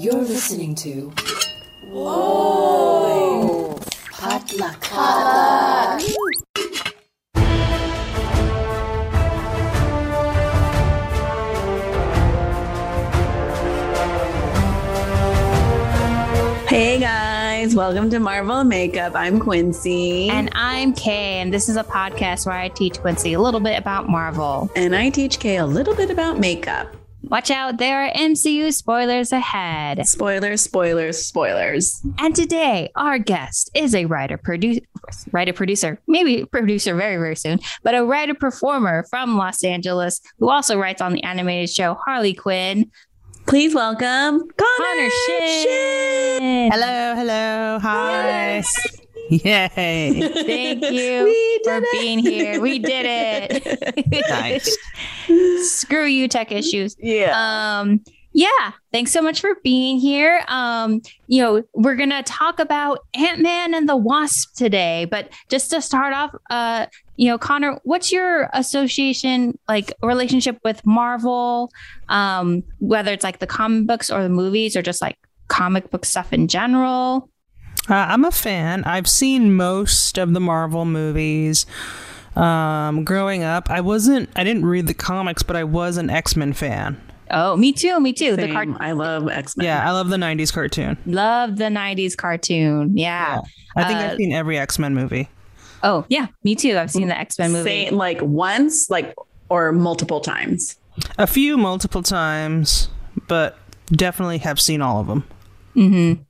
You're listening to. Whoa! Potluck. Potluck. Hey guys, welcome to Marvel Makeup. I'm Quincy. And I'm Kay, and this is a podcast where I teach Quincy a little bit about Marvel. And I teach Kay a little bit about makeup. Watch out, there are MCU spoilers ahead. Spoilers, spoilers, spoilers. And today, our guest is a writer, producer, writer, producer, maybe producer very, very soon, but a writer performer from Los Angeles who also writes on the animated show Harley Quinn. Please welcome Connor, Connor Shin. Hello, hello, hi. Yay. Thank you for it. being here. We did it. Nice. Screw you, tech issues. Yeah. Um, yeah, thanks so much for being here. Um, you know, we're gonna talk about Ant Man and the Wasp today, but just to start off, uh, you know, Connor, what's your association like relationship with Marvel? Um, whether it's like the comic books or the movies, or just like comic book stuff in general. Uh, I'm a fan. I've seen most of the Marvel movies. Um, growing up, I wasn't. I didn't read the comics, but I was an X Men fan. Oh, me too, me too. The Same. cart- I love X Men. Yeah, I love the '90s cartoon. love the '90s cartoon. Yeah. I think Uh, I've seen every X Men movie. Oh, yeah, me too. I've seen the X Men movie. Say like once, like or multiple times. A few multiple times, but definitely have seen all of them. Mm-hmm.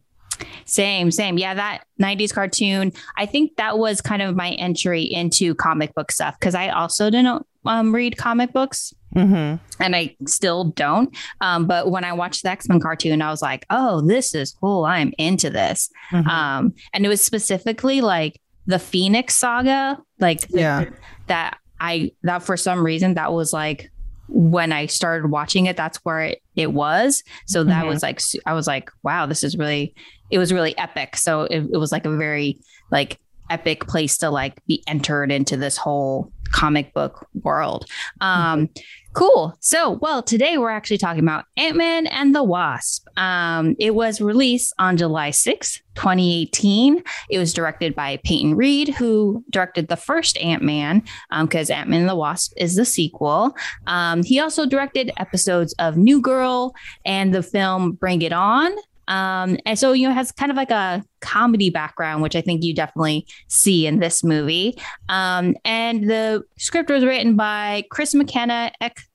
Same, same. Yeah, that 90s cartoon. I think that was kind of my entry into comic book stuff because I also didn't um, read comic books hmm and I still don't. Um, but when I watched the X Men cartoon, I was like, oh, this is cool. I'm into this. Mm-hmm. Um, and it was specifically like the Phoenix saga, like Yeah. that I, that for some reason, that was like, when I started watching it, that's where it, it was. So that Mhm. was like, I was like, wow, this is really, it was really epic. So it, it was like a very like epic place to like be entered into this whole comic book world. Um, cool. So, well, today we're actually talking about Ant Man and the Wasp. Um, it was released on July 6th, 2018. It was directed by Peyton Reed, who directed the first Ant Man, because Ant Man and the Wasp is the sequel. Um, he also directed episodes of New Girl and the film Bring It On. Um, and so, you know, has kind of like a comedy background, which I think you definitely see in this movie. Um, and the script was written by Chris McKenna,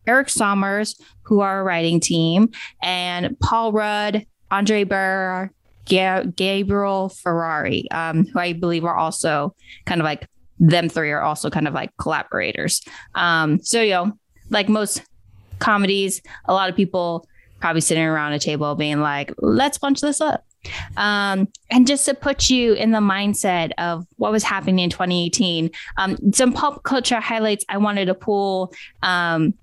Erik Sommers, who are a writing team, and Paul Rudd, Andrew Barrer, Ga- Gabriel Ferrari, um, who I believe are also kind of like them three are also kind of like collaborators. Um, so, you know, like most comedies, a lot of people probably sitting around a table being like, let's punch this up. Um, and just to put you in the mindset of what was happening in 2018, um, some pop culture highlights I wanted to pull um,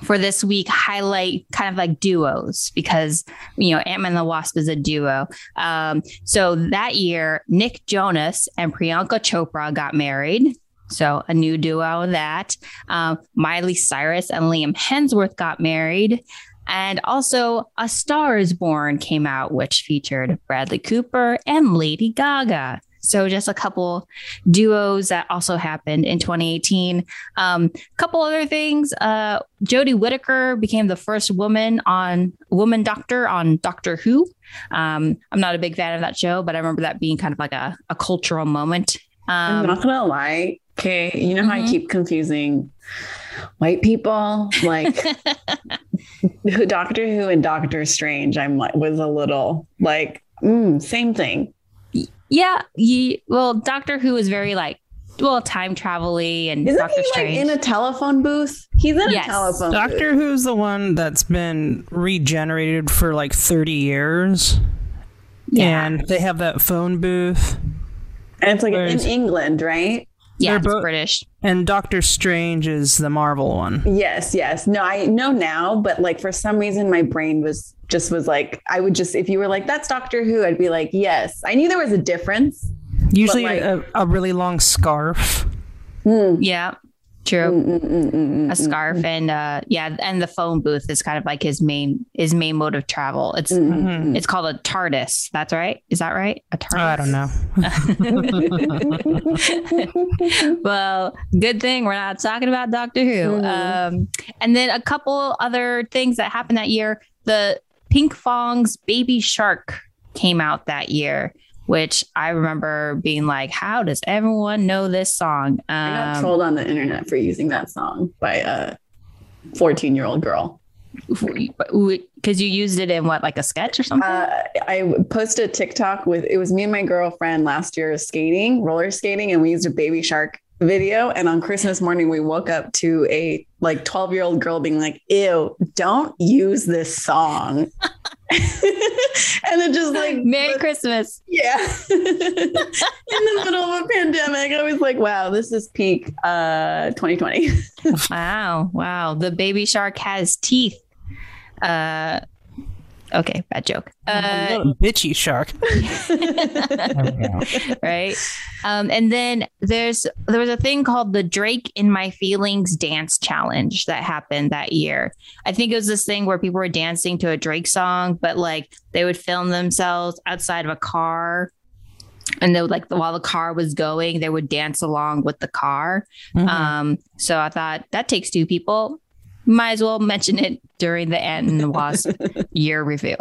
for this week highlight kind of like duos because you know Ant Man and the Wasp is a duo. Um, so that year, Nick Jonas and Priyanka Chopra got married. So a new duo that. Um, Miley Cyrus and Liam Hemsworth got married. And also, A Star is Born came out, which featured Bradley Cooper and Lady Gaga. So, just a couple duos that also happened in 2018. Um, a couple other things. Uh, Jodie Whittaker became the first woman on woman doctor on Doctor Who. Um, I'm not a big fan of that show, but I remember that being kind of like a, a cultural moment. I'm Um, not gonna lie. Okay, you know how I Mhm. keep confusing white people, like who Doctor Who and Doctor Strange. I'm like was a little like mm, same thing. yeah, ye, well, Doctor Who is very like, well, time travel-y and Isn't Doctor he Strange. like in a telephone booth? He's in Yes. a telephone. Doctor booth. Who's the one that's been regenerated for like 30 years. yeah. And they have that phone booth. and it's like Whereas- in England, right? yeah, they're it's both- British. And Doctor Strange is the Marvel one. Yes, yes. No, I know now, but like for some reason my brain was just was like I would just if you were like that's Doctor Who, I'd be like, yes. I knew there was a difference. Usually like- a, a really long scarf. Hmm. Yeah. True. Mm, mm, mm, a scarf and uh yeah, and the phone booth is kind of like his main his main mode of travel. It's Mhm. it's called a TARDIS. That's right. Is that right? A TARDIS. Oh, I don't know. well, good thing we're not talking about Doctor Who. Mm-hmm. Um, and then a couple other things that happened that year. The Pinkfong's Baby Shark came out that year, which I remember being like, "How does everyone know this song?" I got Um, trolled on the internet for using that song by a 14 year old girl. because you used it in what, like a sketch or something? Uh, I posted a TikTok with it was me and my girlfriend last year skating, roller skating, and we used a baby shark video. And on Christmas morning, we woke up to a like 12 year old girl being like, Ew, don't use this song. and it just like, Merry Christmas. yeah. In the middle of a pandemic, I was like, wow, this is peak uh, 2020. Wow. Wow. The baby shark has teeth. Uh, okay. Bad joke. Uh, Little bitchy shark. There we go. right um and then there's there was a thing called the drake in my feelings dance challenge that happened that year i think it was this thing where people were dancing to a drake song but like they would film themselves outside of a car and they would like while the car was going they would dance along with the car Mhm. um so i thought that takes two people might as well mention it during the ant and the wasp year review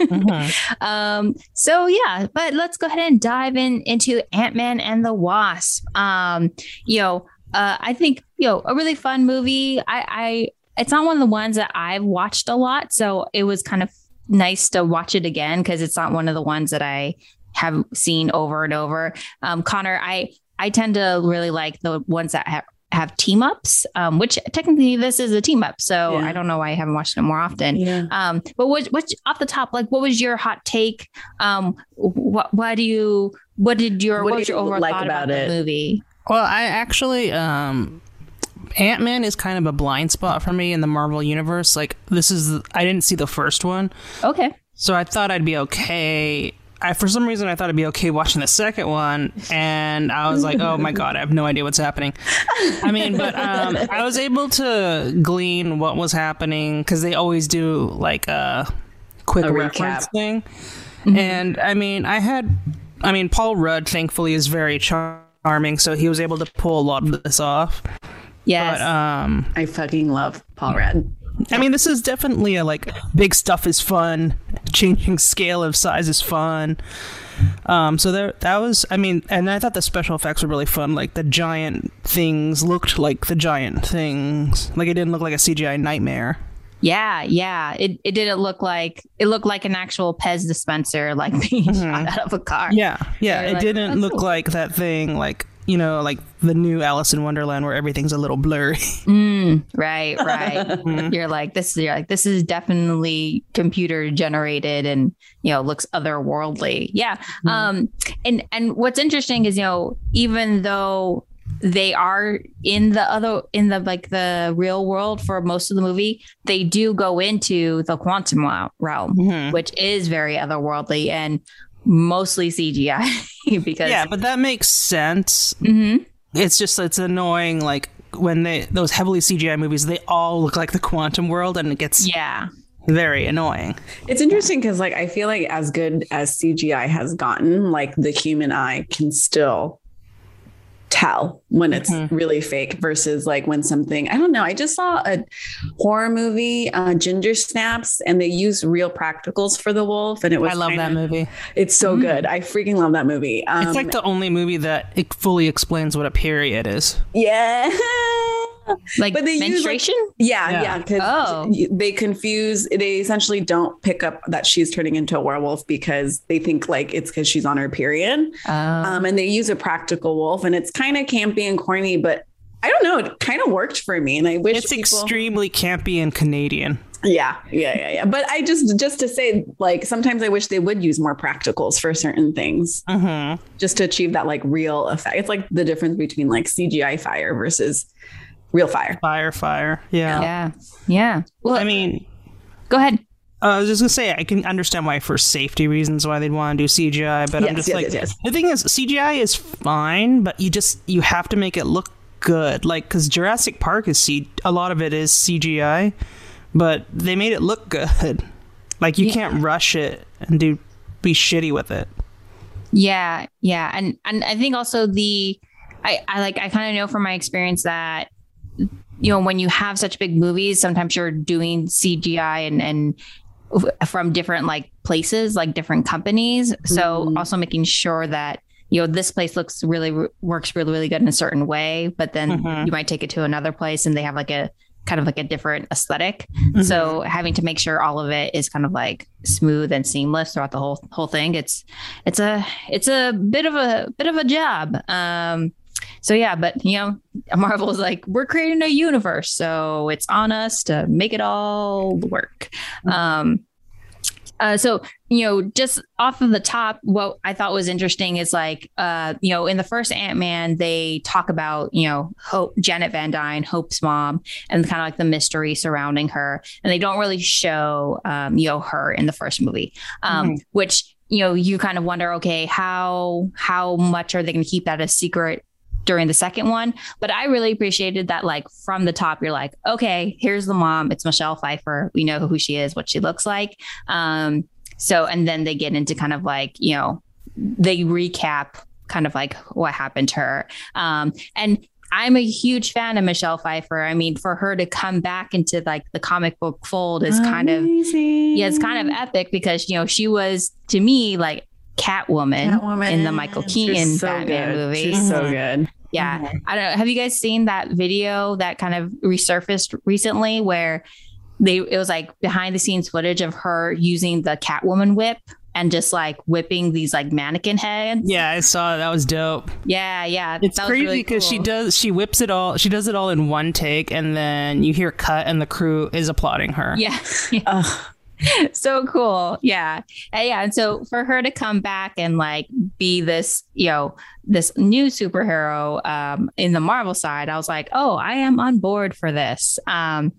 Mhm. um, so yeah, but let's go ahead and dive in into Ant Man and the Wasp. Um, you know, uh, I think you know a really fun movie. I, I it's not one of the ones that I've watched a lot, so it was kind of nice to watch it again because it's not one of the ones that I have seen over and over. Um, Connor, I I tend to really like the ones that have have team ups, um, which technically this is a team up. So Yeah. I don't know why I haven't watched it more often. Yeah. Um, but what what off the top, like what was your hot take? Um, what why do you what did your What what, was your you overall like thought about, about it? the movie? Well, I actually um Ant Man is kind of a blind spot for me in the Marvel universe. Like this is I didn't see the first one, Okay. so I thought I'd be okay. I for some reason I thought I'd be okay watching the second one, and I was like, oh my god, I have no idea what's happening. I mean, but um, I was able to glean what was happening because they always do like a quick A recap. thing, and I mean, I had, I mean, Paul Rudd thankfully is very charming, so he was able to pull a lot of this off. Yes. But um, I fucking love Paul Rudd. I mean, this is definitely a like big stuff is fun. Changing scale of size is fun. Um, so there, that was. I mean, and I thought the special effects were really fun. Like the giant things looked like the giant things. Like it didn't look like a CGI nightmare. yeah, yeah. It it didn't look like it looked like an actual Pez dispenser, like being shot out of a car. Yeah, yeah. It like, didn't look cool." like that thing. Like you know, like the new Alice in Wonderland where everything's a little blurry. Mm, right, right. you're like this. You're like this is definitely computer generated, and you know looks otherworldly. Yeah. Um. And and what's interesting is you know even though they are in the other in the like the real world for most of the movie, they do go into the quantum realm, Mhm. which is very otherworldly and mostly CGI because Yeah, but that makes sense. Mhm. It's just it's annoying. Like when they those heavily CGI movies, they all look like the quantum world, and it gets yeah. very annoying. It's interesting because, like, I feel like as good as CGI has gotten, like the human eye can still tell when it's really fake versus like when something I don't know. I just saw a horror movie, uh, Ginger Snaps, and they used real practicals for the wolf, and it was I love that kinda- movie. It's so good. I freaking love that movie. Um, It's like the only movie that it fully explains what a period is. yeah. Like But they use, like- Yeah, Yeah. yeah, because Oh. they confuse. They essentially don't pick up that she's turning into a werewolf because they think like it's because she's on her period. Um, and they use a practical wolf, and it's kind of campy and corny, but I don't know. It kind of worked for me, and I wish It's people. extremely campy and Canadian. Yeah, yeah, yeah, yeah. But I just just to say, like, sometimes I wish they would use more practicals for certain things, hmm just to achieve that like real effect. It's like the difference between like CGI fire versus real fire. Fire, fire. Yeah. yeah. Yeah. Well, I mean, go ahead. uh, I was just gonna say I can understand why for safety reasons why they'd want to do CGI, but I'm just yes, like yes, yes. the thing is CGI is fine, but you just you have to make it look good. Like, because Jurassic Park is C, a lot of it is CGI, but they made it look good. Like, you can't rush it and do be shitty with it. Yeah, yeah, and and I think also the I I like I kind of know from my experience that you know when you have such big movies, sometimes you're doing CGI and and from different like places, like different companies. So Mhm. also making sure that you know this place looks really works really really good in a certain way, but then Mhm. you might take it to another place and they have like a kind of like a different aesthetic. Mm-hmm. So having to make sure all of it is kind of like smooth and seamless throughout the whole whole thing. It's it's a it's a bit of a bit of a job. Um so yeah, but you know, Marvel's like we're creating a universe, so it's on us to make it all work. Um uh, so you know, just off of the top, what I thought was interesting is like, uh, you know, in the first Ant Man, they talk about you know Hope, Janet Van Dyne, Hope's mom, and kind of like the mystery surrounding her, and they don't really show um, you know her in the first movie, um, which you know you kind of wonder, okay, how how much are they going to keep that a secret? During the second one but i really appreciated that like from the top you're like okay here's the mom. It's michelle pfeiffer. We know who she is what she looks like. Um so and then they get into kind of like you know they recap kind of like what happened to her. Um and I'm a huge fan of Michelle Pfeiffer. I mean, for her to come back into like the comic book fold is kind of yeah, it's kind of epic because you know she was to me like Catwoman, Catwoman. in the Michael She's Keaton so Batman good. movie. She's so mm-hmm. good. Yeah. Mm-hmm. I don't know. Have you guys seen that video that kind of resurfaced recently where they it was like behind the scenes footage of her using the Catwoman whip and just like whipping these like mannequin heads? Yeah, I saw it. that was dope. Yeah, yeah. It's that was crazy really because she does she whips it all she does it all in one take and then you hear cut and the crew is applauding her. Yeah. yeah. Ugh. so cool. Yeah. And yeah. And so for her to come back and like be this, you know, this new superhero um, in the Marvel side, I was like, oh, I am on board for this. Um,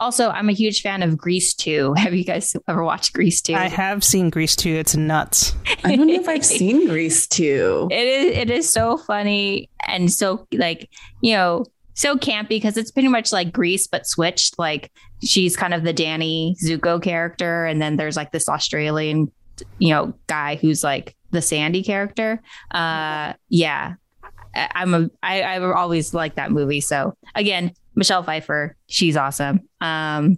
also, I'm a huge fan of Grease 2. Have you guys ever watched Grease 2? I have seen Grease 2. It's nuts. I don't know if I've seen Grease too. it is it is so funny and so like you know so campy because it's pretty much like Grease but switched like she's kind of the Danny Zuko character and then there's like this Australian you know guy who's like the Sandy character uh yeah I- I'm a I I always like that movie so again Michelle Pfeiffer she's awesome um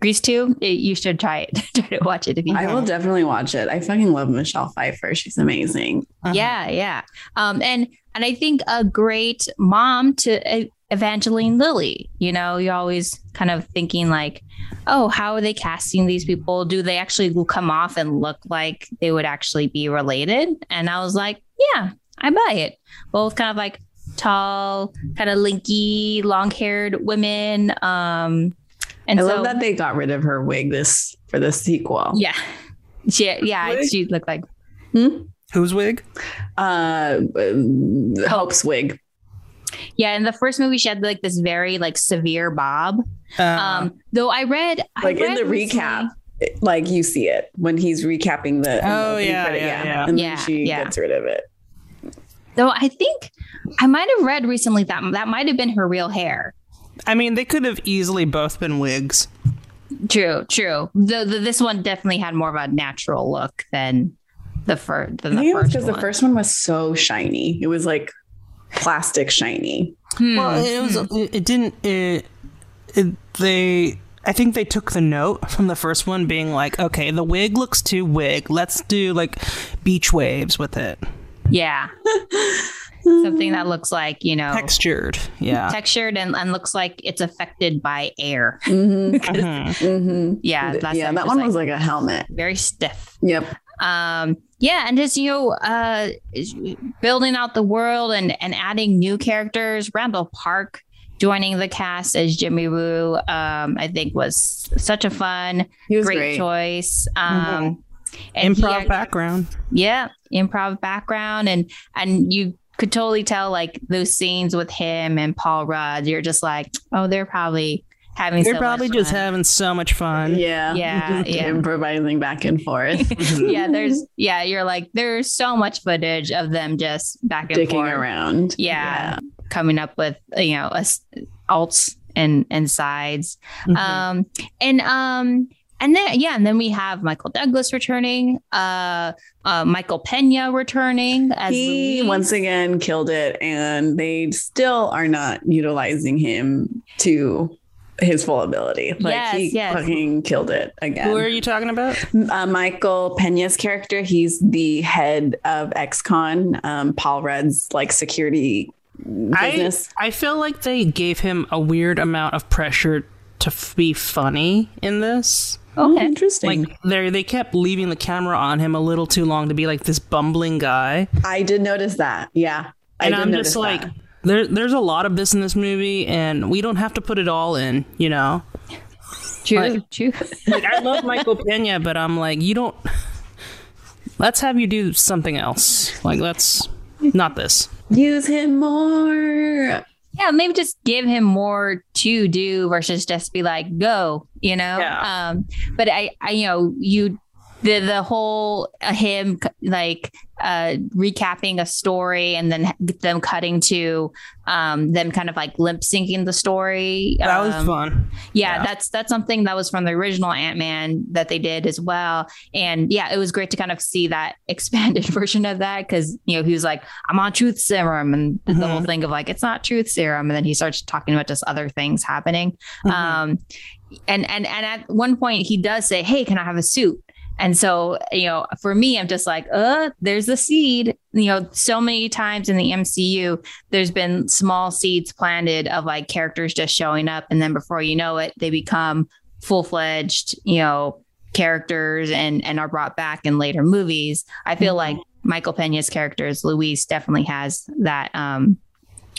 Grease 2 it- you should try it try to watch it if you I will definitely watch it. I fucking love Michelle Pfeiffer. She's amazing. Uh-huh. Yeah, yeah. Um, and and I think a great mom to E- Evangeline Lilly. You know, you're always kind of thinking like, oh, how are they casting these people? Do they actually come off and look like they would actually be related? And I was like, yeah, I buy it. Both kind of like tall, kind of linky, long-haired women. Um, and I so, love that they got rid of her wig this for the sequel. yeah, she, yeah, Wig? she looked like Whose wig? Uh, Hope's wig. Yeah. In the first movie, she had like this very like severe bob. Uh, Um, though I read I Like in the recently- recap, it- like you see it when he's recapping the. Oh, the yeah, credit, yeah, yeah. And Yeah, then she yeah. gets rid of it. Though I think I might have read recently that that might have been her real hair. I mean, they could have easily both been wigs. True, true. The, the this one definitely had more of a natural look than the first than the think it was first because the first one was so shiny. It was like plastic shiny. Hmm. Well, it was. It, it didn't. It, it. They. I think they took the note from the first one, being like, "Okay, the wig looks too wig. Let's do like beach waves with it, yeah, something that looks like you know textured." Yeah. textured and, and looks like it's affected by air. Mm-hmm. Mhm. mm-hmm. Yeah, that's yeah, that one like was like a helmet. very stiff. Yep. um yeah and just you know uh building out the world and and adding new characters randall park joining the cast as jimmy woo um i think was such a fun great, great. choice um and he Improv act- background. yeah improv background and and you could totally tell like those scenes with him and paul rudd you're just like oh they're probably having They're so probably much just fun. having so much fun. Yeah. Yeah, yeah. Improvising back and forth. yeah there's yeah you're like there's so much footage of them just back and Dicking forth around. Yeah. coming up with you know us alts and and sides. Mhm. Um, and um, and then yeah, and then we have Michael Douglas returning, uh, uh Michael Pena returning as he Luis. once again killed it, and they still are not utilizing him to his full ability. Like Yes, he yes. fucking killed it again. Who are you talking about? uh, Michael Pena's character, he's the head of XCon, um, Paul Rudd's like security I business. I feel like they gave him a weird amount of pressure to f- be funny in this. oh, Okay. interesting. Like they they kept leaving the camera on him a little too long to be like this bumbling guy. I did notice that. Yeah. I and I'm just like, that. There, there's a lot of this in this movie, and we don't have to put it all in, you know. True, Like- true. Like I love Michael Pena, but I'm like, you don't. Let's have you do something else. Like let's not this. use him more. Yeah, maybe just give him more to do versus just be like, go, you know? Yeah. Um, but I, I, you know, you, the, the whole uh, him like uh recapping a story and then them cutting to um them kind of like limp syncing the story That was um, fun. yeah, Yeah. that's that's something that was from the original ant-man that they did as well and yeah it was great to kind of see that expanded version of that because you know he was like i'm on truth serum and the Mhm. whole thing of like it's not truth serum and then he starts talking about just other things happening Mhm. um and and and at one point he does say hey can i have a suit and so, you know, for me, I'm just like, uh, there's the seed. You know, so many times in the MCU, there's been small seeds planted of like characters just showing up. And then before you know it, they become full fledged, you know, characters and, and are brought back in later movies. I feel like Michael Pena's character as Luis definitely has that, um,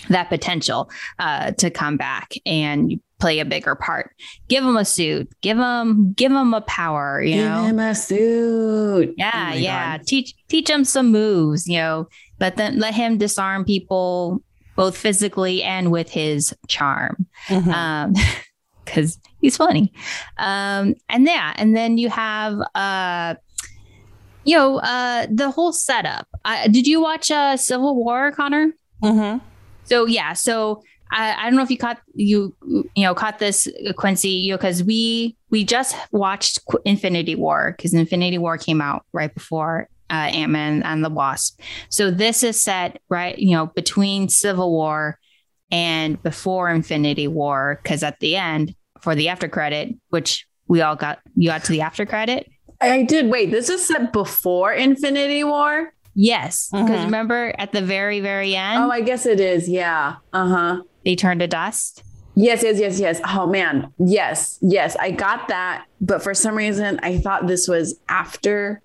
that potential uh, to come back and play a bigger part. Give him a suit. Give him give him a power. You Give know. him a suit. Yeah, Oh yeah. God. Teach teach him some moves. You know, let them let him disarm people both physically and with his charm, Mhm. um, because he's funny. Um, and yeah, and then you have uh, you know, uh, the whole setup. Uh, did you watch uh Civil War, Connor? Mhm. So yeah, so I, I don't know if you caught you you know caught this Quincy, you know, because we we just watched Infinity War because Infinity War came out right before uh, Ant Man and the Wasp. So this is set right, you know, between Civil War and before Infinity War, because at the end for the after credit, which we all got, you got to the after credit. I did. Wait, this is set before Infinity War? Yes, because Mhm. remember at the very very end Oh, I guess it is. Yeah. Uh huh. they turned to dust. Yes, yes, yes, yes. Oh man. Yes, yes. I got that. But for some reason, I thought this was after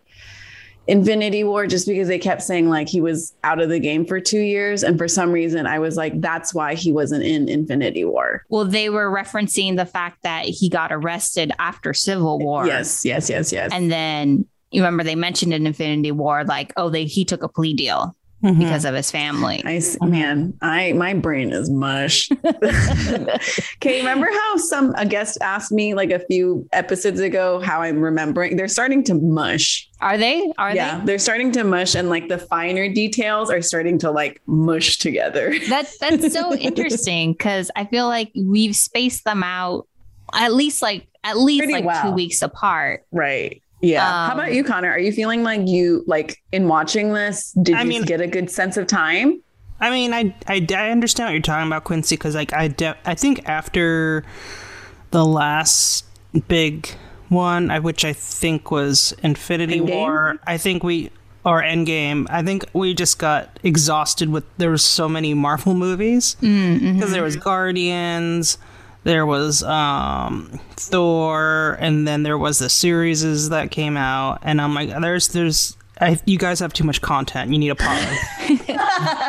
Infinity War just because they kept saying like he was out of the game for two years. And for some reason, I was like, that's why he wasn't in Infinity War. Well, they were referencing the fact that he got arrested after Civil War. Yes, yes, yes, yes. And then you remember they mentioned in Infinity War, like, oh, they he took a plea deal Mhm. because of his family. I s- man, I my brain is mush. okay, remember how some a guest asked me like a few episodes ago how I'm remembering? They're starting to mush. Are they? Are yeah, they? are starting to mush, and like the finer details are starting to like mush together. That's that's so interesting because I feel like we've spaced them out at least like at least Pretty like well. two weeks apart. Right. Yeah. How Um, about you, Connor? Are you feeling like you like in watching this? Did I you mean- get a good sense of time? I mean, I, I, I understand what you're talking about, Quincy, because like I de- I think after the last big one, I, which I think was Infinity Endgame? War, I think we or Endgame, I think we just got exhausted with there was so many Marvel movies because there was Guardians, there was um, Thor, and then there was the series that came out, and I'm like, there's there's. I, you guys have too much content. You need a pause.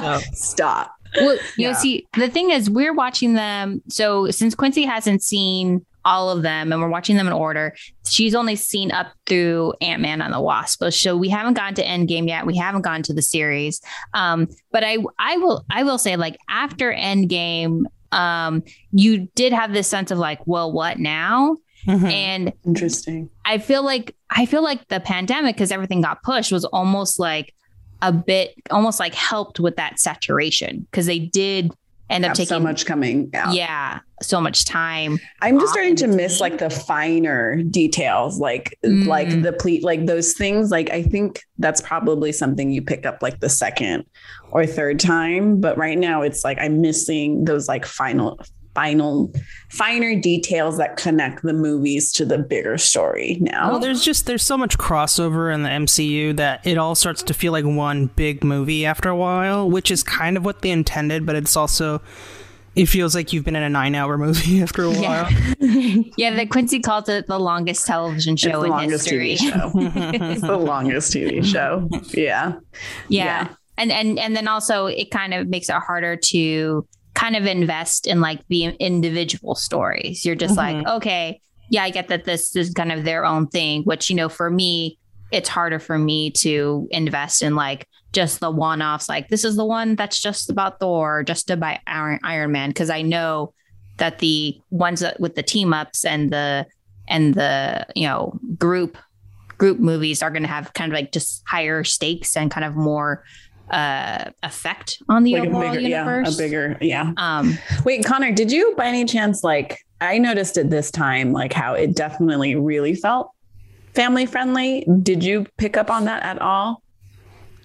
So- Stop. Well, you Yeah. see, the thing is, we're watching them. So since Quincy hasn't seen all of them, and we're watching them in order, she's only seen up through Ant Man and the Wasp. So we haven't gone to Endgame yet. We haven't gone to the series. Um, but I, I will, I will say, like after Endgame, um, you did have this sense of like, well, what now? Mhm. And Interesting. I feel like I feel like the pandemic because everything got pushed was almost like a bit almost like helped with that saturation because they did end up taking so much coming out. yeah, so much time. I'm just starting to miss like the finer details, like like Mm. the pleat, like those things. Like I think that's probably something you pick up like the second or third time. But right now it's like I'm missing those like final final finer details that connect the movies to the bigger story now. Well, there's just there's so much crossover in the MCU that it all starts to feel like one big movie after a while, which is kind of what they intended, but it's also it feels like you've been in a nine hour movie after a while. Yeah. yeah, the Quincy calls it the longest television it's show the in longest history. TV show. it's the longest TV show. Yeah. yeah. Yeah. And and and then also it kind of makes it harder to kind of invest in like the individual stories. You're just like, mm-hmm. okay, yeah, I get that this is kind of their own thing, which you know, for me, it's harder for me to invest in like just the one-offs like this is the one that's just about Thor, just about Iron, Iron Man because I know that the ones that with the team ups and the and the you know group group movies are going to have kind of like just higher stakes and kind of more uh effect on the Like a overall bigger, yeah, universe. a bigger, yeah. um Wait, Connor, did you by any chance like I noticed it this time, like how it definitely really felt family friendly. Did you pick up on that at all?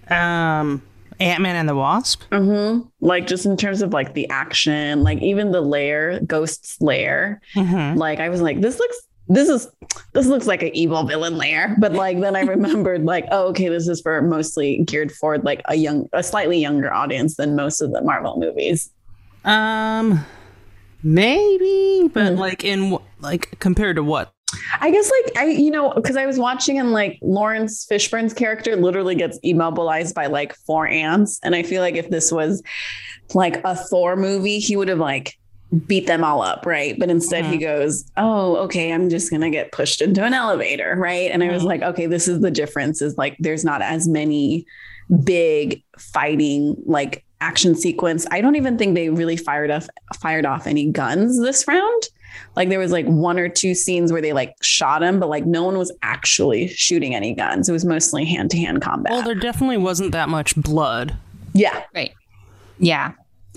Um, Ant Man and the Wasp. Mm-hmm. Like just in terms of like the action, like even the lair, Ghost's lair. Mm-hmm. Like I was like, this looks this is this looks like an evil villain lair. But like then I remembered like, oh, okay, this is for mostly geared for like a young a slightly younger audience than most of the Marvel movies. Um, maybe, but Mm. like in like compared to what? I guess like I, you know, because I was watching and like Laurence Fishburne's character literally gets immobilized by like four ants. And I feel like if this was like a Thor movie, he would have like beat them all up, right? But instead he goes, Oh, okay, I'm just gonna get pushed into an elevator, right? And I was Mhm. like, okay, this is the difference, is like there's not as many big fighting like action sequence. I don't even think they really fired off fired off any guns this round. Like there was like one or two scenes where they like shot him, but like no one was actually shooting any guns. It was mostly hand to hand combat. Well, there definitely wasn't that much blood. yeah. Right. Yeah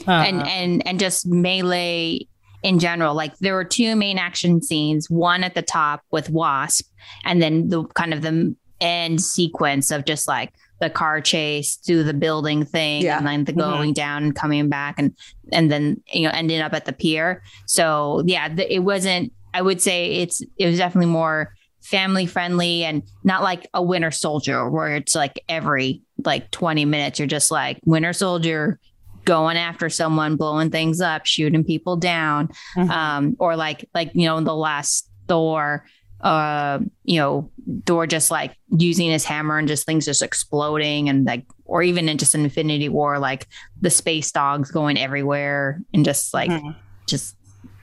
Uh, and and and just melee in general like there were two main action scenes one at the top with wasp and then the kind of the end sequence of just like the car chase through the building thing Yeah. and then the Mhm. going down and coming back and and then you know ending up at the pier so yeah the, it wasn't i would say it's it was definitely more family friendly and not like a winter soldier where it's like every like 20 minutes you're just like winter soldier going after someone blowing things up shooting people down Mhm. um or like like you know in the last thor uh you know thor just like using his hammer and just things just exploding and like or even in just infinity war like the space dogs going everywhere and just like Mhm. just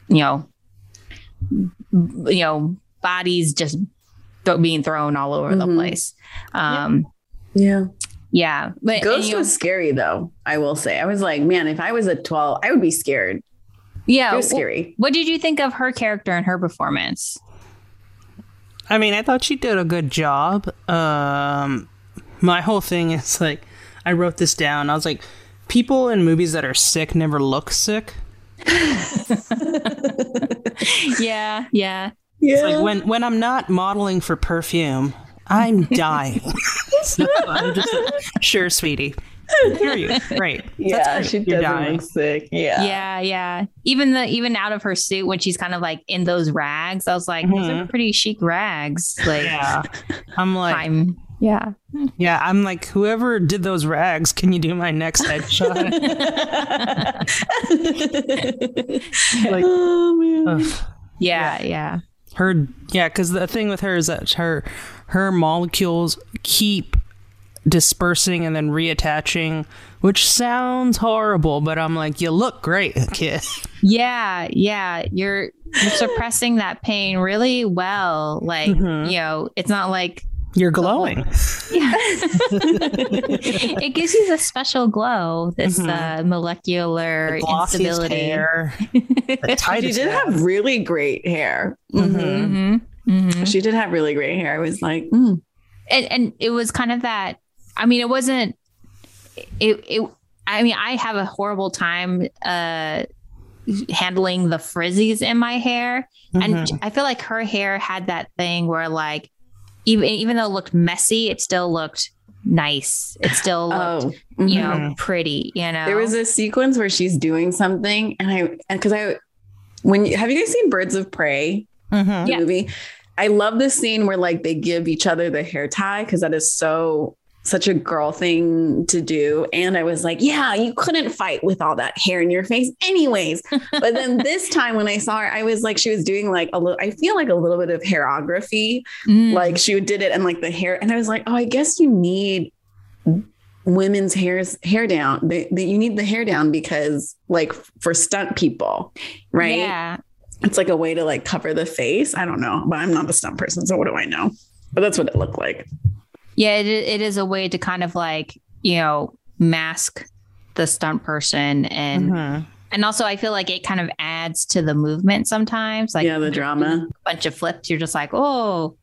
you know you know bodies just th- being thrown all over the Mhm. place um Yeah. Yeah but Ghost you was scary though, I will say. I was like, man, if I was a 12, I would be scared. yeah It was w- scary. What did you think of her character and her performance? I mean, I thought she did a good job. Um, my whole thing is like, I wrote this down. I was like, people in movies that are sick never look sick. yeah, yeah. Yeah. It's like when when I'm not modeling for perfume, I'm dying. so I'm just like, sure, sweetie. Hear you. Great. yeah, That's she. You're doesn't dying. look sick. Yeah. Yeah, yeah. Even the even out of her suit when she's kind of like in those rags, I was like, those are Mm-hmm. Mhm. pretty chic rags. Like Yeah. I'm like, I'm yeah. yeah, I'm like, whoever did those rags, can you do my next headshot? like, oh man. ugh. Yeah, yeah. her yeah because the thing with her is that her her molecules keep dispersing and then reattaching which sounds horrible but i'm like you look great kid Yeah, yeah. You're you're suppressing that pain really well. Like, Mhm. you know, it's not like you're glowing yeah. it gives you this special glow, this Mhm. uh, molecular The instability. hair the She did hair. have really great hair. Mhm. Mhm, mhm. She did have really great hair. I was like, mm. and and it was kind of that i mean it wasn't it it I mean, I have a horrible time uh, handling the frizzies in my hair, and Mhm. I feel like her hair had that thing where, like, even even though it looked messy, it still looked nice. It still looked, Oh, you mhm. know, pretty. You know, There was a sequence where she's doing something, and I because I when you, have you guys seen Birds of Prey Mhm. the Yeah. movie? I love the scene where like they give each other the hair tie because that is so such a girl thing to do. And I was like, yeah, you couldn't fight with all that hair in your face, anyways. But then this time when I saw her, I was like, she was doing like a little. I feel like a little bit of hairography Mm. like she did it and like the hair and i was like oh i guess you need women's hairs hair down they, they, you need the hair down because like for stunt people right Yeah. It's like a way to like cover the face i don't know but i'm not a stunt person so what do i know but that's what it looked like Yeah, it, it is a way to kind of like, you know, mask the stunt person and Mhm. and also I feel like it kind of adds to the movement sometimes. Like yeah the drama a bunch of flips, you're just like, oh,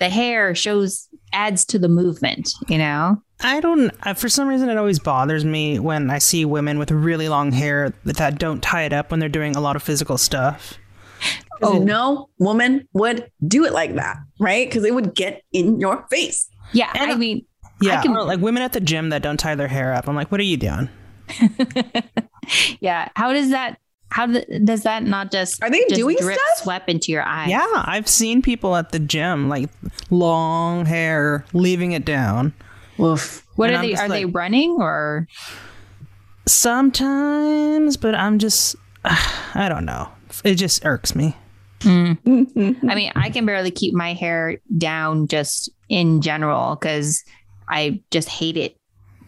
the hair shows adds to the movement, you know? I don't. Uh, for some reason, it always bothers me when I see women with really long hair that, that don't tie it up when they're doing a lot of physical stuff. Oh no woman would do it like that right because it would get in your face Yeah. And- I mean, Yeah, can- or like women at the gym that don't tie their hair up. I'm like, what are you doing? yeah. How does that how th- does that not just Are they just doing drip stuff? sweat into your eye? Yeah, I've seen people at the gym like long hair, leaving it down. Woof. What And are I'm they just are they running or Sometimes, but I'm just, I don't know. It just irks me. I mean, I can barely keep my hair down just in general because I just hate it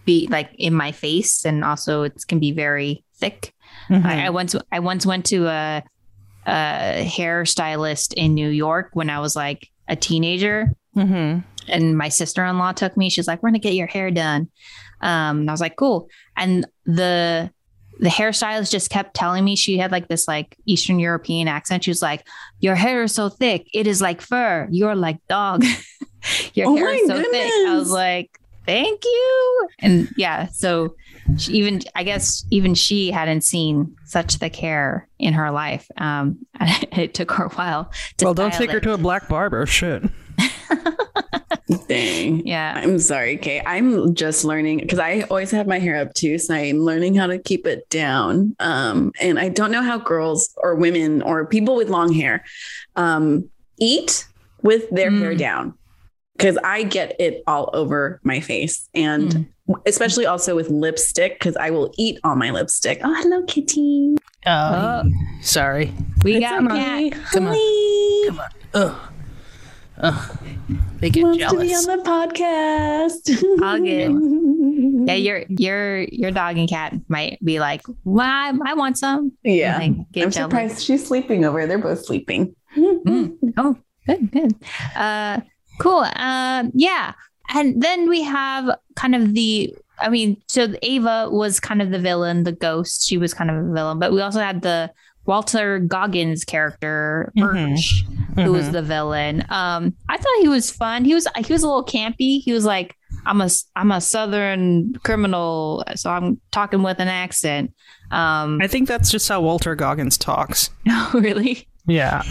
be like in my face, and also it can be very thick. Mhm. I, I once I once went to a, a hairstylist in New York when I was like a teenager, Mhm. and my sister in law took me. She's like, "We're gonna get your hair done," um, and I was like, "Cool." And the the hairstylist just kept telling me she had like this like Eastern European accent. She was like, "Your hair is so thick, it is like fur. You're like dog. your Oh hair is so thick." I was like, "Thank you." And yeah, so she, even I guess even she hadn't seen such thick hair in her life. Um, it took her a while. To Well, don't take her to a black barber. Shit. Dang. Yeah. I'm sorry, Kay. I'm just learning because I always have my hair up too. So I'm learning how to keep it down. Um, and I don't know how girls or women or people with long hair um, eat with their hair Mm. down because I get it all over my face. And especially also with lipstick because I will eat all my lipstick. Oh, hello, kitty. Uh, Oh. Sorry. We It's got okay. cat. Come on. Come on. Ugh. Ugh. They get Wants to be on the podcast. I'll get- Yeah, your your your dog and cat might be like, "Well, I, I want some." yeah. Like, get I'm jealous. surprised she's sleeping over. They're both sleeping. Mm. Oh, good, good. Uh, cool. Um, yeah, and then we have kind of the. I mean, so Ava was kind of the villain, the ghost. She was kind of a villain, but we also had the Walton Goggins character, Mhm. Birch, who was Mhm. the villain. Um, I thought he was fun. He was he was a little campy. He was like, "I'm a I'm a Southern criminal, so I'm talking with an accent." Um, I think that's just how Walton Goggins talks. no, really. Yeah.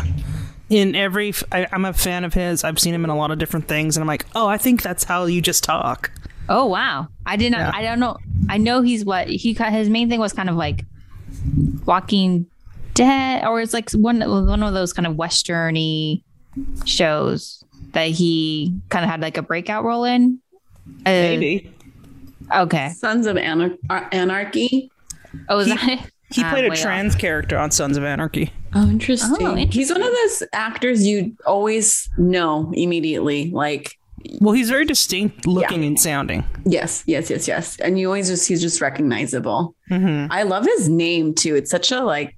In every, I, am a fan of his. I've seen him in a lot of different things, and I'm like, oh, I think that's how you just talk. Oh wow! I did not. Yeah. I don't know. I know he's what he. His main thing was kind of like Walking Dead, or it's like one one of those kind of westerny shows that he kind of had like a breakout role in. Uh, Maybe Okay. Sons of Anar- Anarchy. Oh, is He- that? he played a way off. trans character on Sons of Anarchy. Oh, interesting. Oh, He's one of those actors you always know immediately. Like, Well, he's very distinct looking and sounding. yes, yes, yes, yes. And you always just, he's just recognizable. hmm I love his name too. It's such a like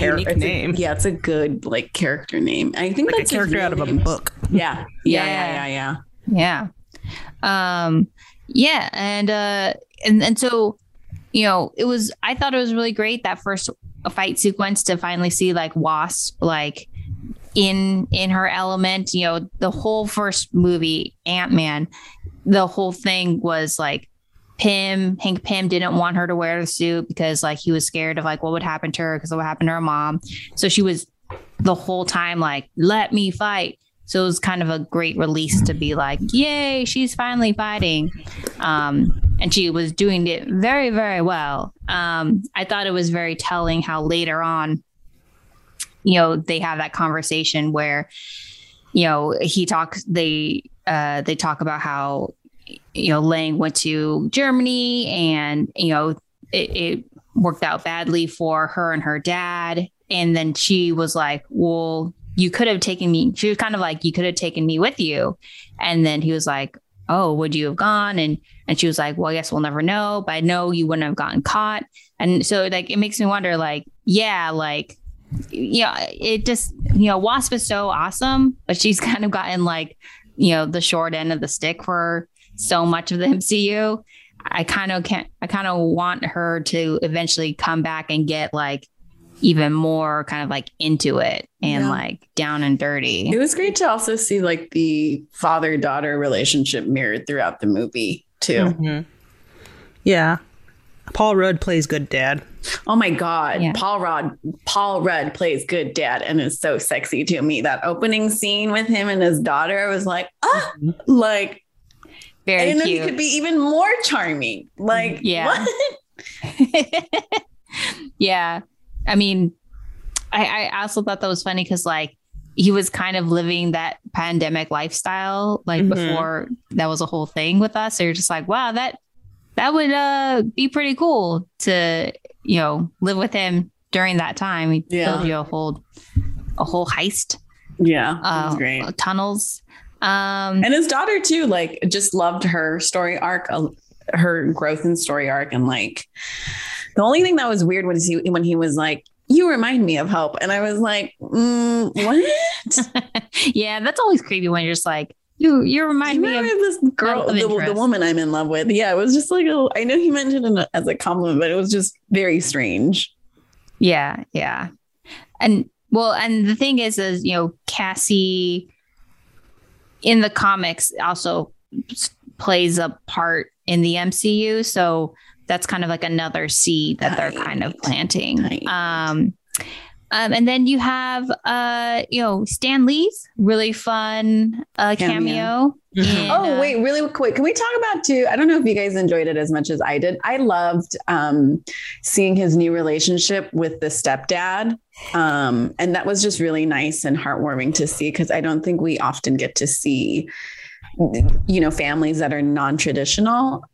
Unique character name. Yeah, it's a good like character name. I think Like that's his character real out of a name. book. Yeah. Yeah, Yeah. yeah, yeah, yeah. Yeah. Um yeah, and uh and and so you know, it was I thought it was really great that first fight sequence to finally see like Wasp like in in her element, you know, the whole first movie Ant-Man, the whole thing was like Pym, Hank Pym didn't want her to wear the suit because like he was scared of like what would happen to her because of what happened to her mom. So she was the whole time like, let me fight. So it was kind of a great release to be like, yay, she's finally fighting. Um, and she was doing it very, very well. Um, I thought it was very telling how later on, you know, they have that conversation where, you know, he talks, they, uh, they talk about how, you know, Lang went to Germany and, you know, it, it worked out badly for her and her dad. And then she was like, well, you could have taken me. She was kind of like, you could have taken me with you. And then he was like, oh, would you have gone? And and she was like, well, I guess we'll never know, but I know you wouldn't have gotten caught. And so like it makes me wonder, like, yeah, like, know, it just, you know, Wasp is so awesome, but she's kind of gotten like, you know, the short end of the stick for so much of the MCU. I kind of can't, I kind of want her to eventually come back and get like even more kind of like into it and Yeah. like down and dirty. It was great to also see like the father daughter relationship mirrored throughout the movie too. Mhm. Yeah. Paul Rudd plays good dad. Oh my god, Yeah. Paul Rudd Paul Rudd plays good dad and is so sexy to me. That opening scene with him and his daughter was like, ah, like I Very didn't know he could be even more charming. Like, Yeah. what? yeah. I mean, I, I also thought that was funny because like he was kind of living that pandemic lifestyle like Mhm. before that was a whole thing with us. So you're just like, wow, that that would uh be pretty cool to, you know, live with him during that time. He Yeah. built you a whole a whole heist Yeah, uh, great. tunnels. Um And his daughter too, like just loved her story arc, uh, her growth and story arc, and like the only thing that was weird was he when he was like, "You remind me of Hope," and I was like, mm, "What?" yeah, that's always creepy when you're just like, you you remind You me of this girl, of the, the woman I'm in love with. Yeah, it was just like a, I know he mentioned it as a compliment, but it was just very strange. Yeah, yeah. And well, and the thing is, is you know, Cassie in the comics also plays a part in the MCU, so that's kind of like another seed that they're kind of planting. Right. Um, um, and then you have, uh, you know, Stan Lee's really fun uh, cameo. Cameo. in, Oh uh, wait, really quick. Can we talk about too? I don't know if you guys enjoyed it as much as I did. I loved um, seeing his new relationship with the stepdad, um, and that was just really nice and heartwarming to see because I don't think we often get to see, you know, families that are non-traditional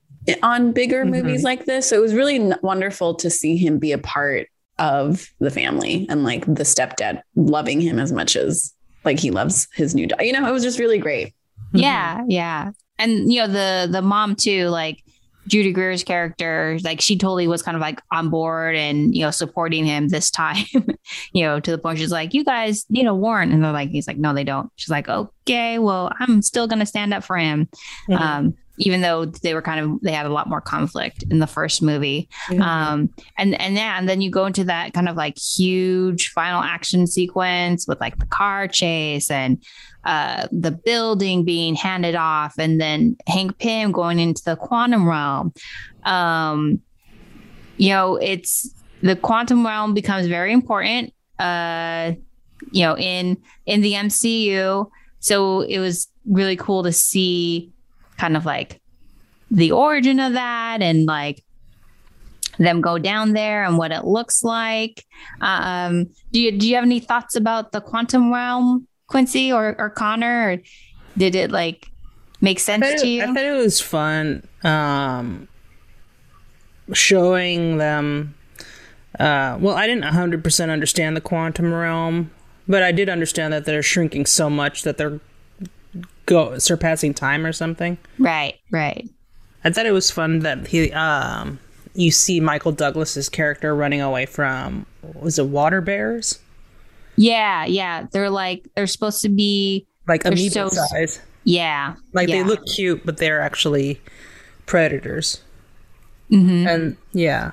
on bigger Mhm. movies like this. So it was really n- wonderful to see him be a part of the family and like the stepdad loving him as much as like he loves his new daughter. You know, it was just really great. Yeah, yeah. And you know, the the mom too, like Judy Greer's character, like she totally was kind of like on board and you know, supporting him this time, you know, to the point she's like, You guys need a warrant. And they're like, he's like, No, they don't. She's like, Okay, well, I'm still gonna stand up for him. Mhm. Um, even though they were kind of they had a lot more conflict in the first movie. Um, and and yeah, and then you go into that kind of like huge final action sequence with like the car chase and uh, the building being handed off, and then Hank Pym going into the quantum realm. Um, you know, it's the quantum realm becomes very important. Uh, you know, in in the MCU, so it was really cool to see kind of like the origin of that and like them go down there and what it looks like. Um, do you do you have any thoughts about the quantum realm, Quincy or, or Connor? Or did it like make sense to it, you? I thought it was fun um, showing them. Uh, well, I didn't 100% understand the quantum realm, but I did understand that they're shrinking so much that they're go surpassing time or something. right, right. I thought it was fun that he um, you see Michael Douglas's character running away from was it water bears? Yeah, yeah. They're like they're supposed to be Like amoeba so- size. yeah. Like they look cute, but they're actually predators. Mhm. And yeah.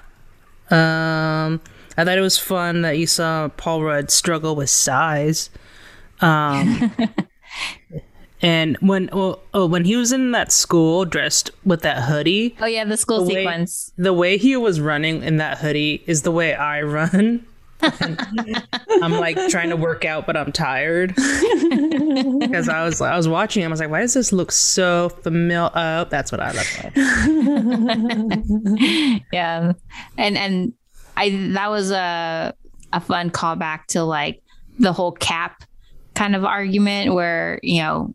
Um I thought it was fun that you saw Paul Rudd struggle with size. Um And when oh, oh when he was in that school dressed with that hoodie, Oh yeah, the school the way- sequence. the way he was running in that hoodie is the way I run. I'm like trying to work out, but I'm tired because I was I was watching him. I was like, why does this look so familiar? Oh, that's what I look like. yeah and and i that was a a fun callback to like the whole cap kind of argument where you know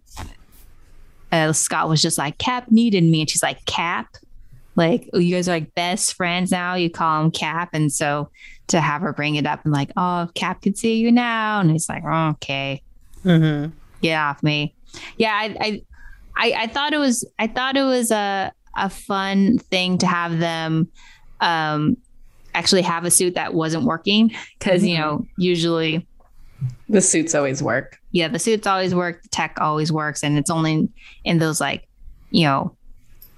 uh, scott was just like cap needed me. And she's like cap? Like oh, you guys are like best friends now. You call him cap. And so to have her bring it up and like oh cap could see you now. And he's like oh, okay. Mm-hmm. get off me. Yeah, I, I, I, I thought it was, I thought it was a a fun thing to have them, um, actually have a suit that wasn't working. Because you know usually The suits always work. yeah the suits always work, the tech always works, and it's only in those like you know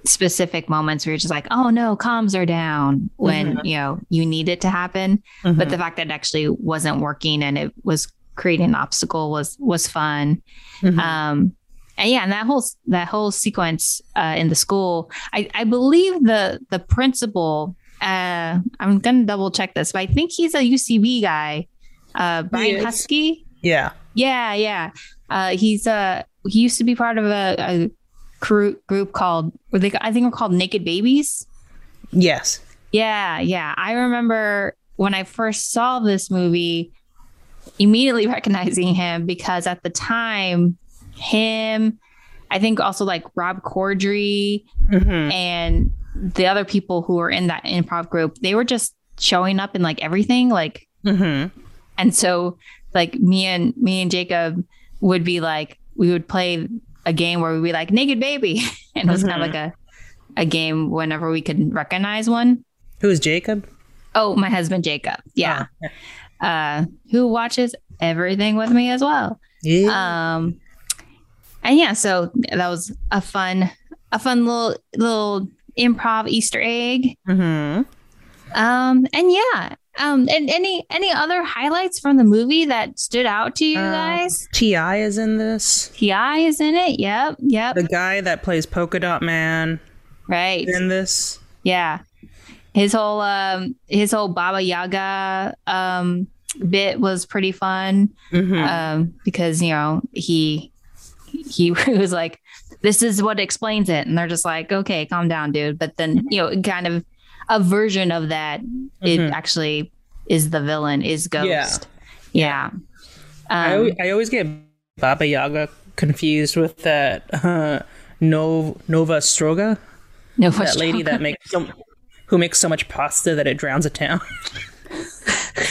specific moments where you're just like oh no comms are down when you know you need it to happen. But the fact that it actually wasn't working and it was creating an obstacle was was fun. Mhm. um and yeah and that whole that whole sequence uh in the school i i believe the the principal uh i'm gonna double check this but i think he's a ucb guy uh brian Huskey yeah. yeah yeah uh he's uh he used to be part of a, a crew group called were they i think we're called naked babies Yes. yeah, yeah. I remember when I first saw this movie, immediately recognizing him because at the time, him, I think also like Rob Corddry Mm-hmm. and the other people who were in that improv group, they were just showing up in like everything. Like, Mm-hmm. And so like me and me and Jacob would be like, we would play a game where we'd be like naked baby. and it was kind of like a, a game whenever we could recognize one. Who is Jacob? Oh, my husband Jacob. Yeah. Uh who watches everything with me as well. Yeah. Um and yeah, so that was a fun a fun little little improv Easter egg. mm-hmm. Um and yeah. Um and any any other highlights from the movie that stood out to you Uh, guys? T.I. is in this. T.I. is in it. Yep. Yep. The guy that plays Polka Dot Man Right. in this. Yeah. His whole um his whole Baba Yaga um bit was pretty fun. Mm-hmm. um, because you know he he was like, "This is what explains it," and they're just like, "Okay, calm down, dude." But then you know, kind of a version of that, it Mhm. actually is the villain, is Ghost. Yeah. Yeah. I, Um, always, I always get Baba Yaga confused with that uh, no, Nova Stroga, no, that lady that makes so, who makes so much pasta that it drowns a town.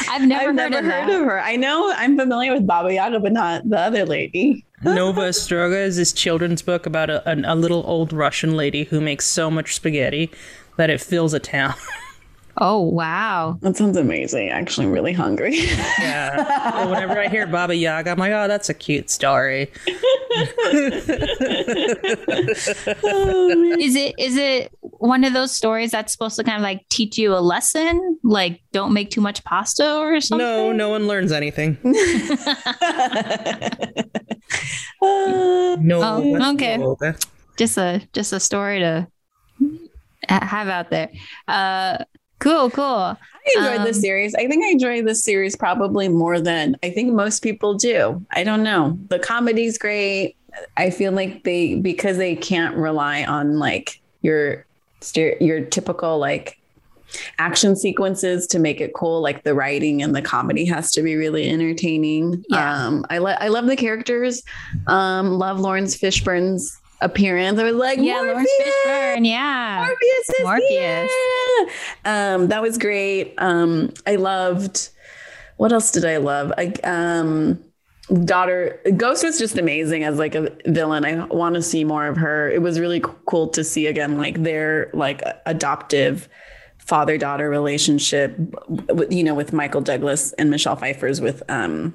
I've never, I've heard, never of, heard of her. I know I'm familiar with Baba Yaga, but not the other lady. Nova Stroga is this children's book about a, a, a little old Russian lady who makes so much spaghetti that it fills a town. Oh wow! That sounds amazing. Actually, I'm really hungry. yeah. So whenever I hear Baba Yaga, I'm like, oh, that's a cute story. Is it is it one of those stories that's supposed to kind of like teach you a lesson, like don't make too much pasta or something? No, no one learns anything. No. Oh, okay. Just a just a story to ha- have out there. Uh, cool, cool. I enjoyed Um, this series. I think I enjoy this series probably more than I think most people do. I don't know. The comedy's great. I feel like they because they can't rely on like your your typical like action sequences to make it cool. Like the writing and the comedy has to be really entertaining. Yeah. Um, I lo- I love the characters. Um, love Laurence Fishburne's appearance. I was like, Yeah, Laurence Fishburne. Yeah. Morpheus is Morpheus. here. Um, that was great. Um, I loved. What else did I love? I um, daughter Ghost was just amazing as like a villain. I want to see more of her. It was really cool to see again like their like adoptive father daughter relationship. You know, with Michael Douglas and Michelle Pfeiffer's with um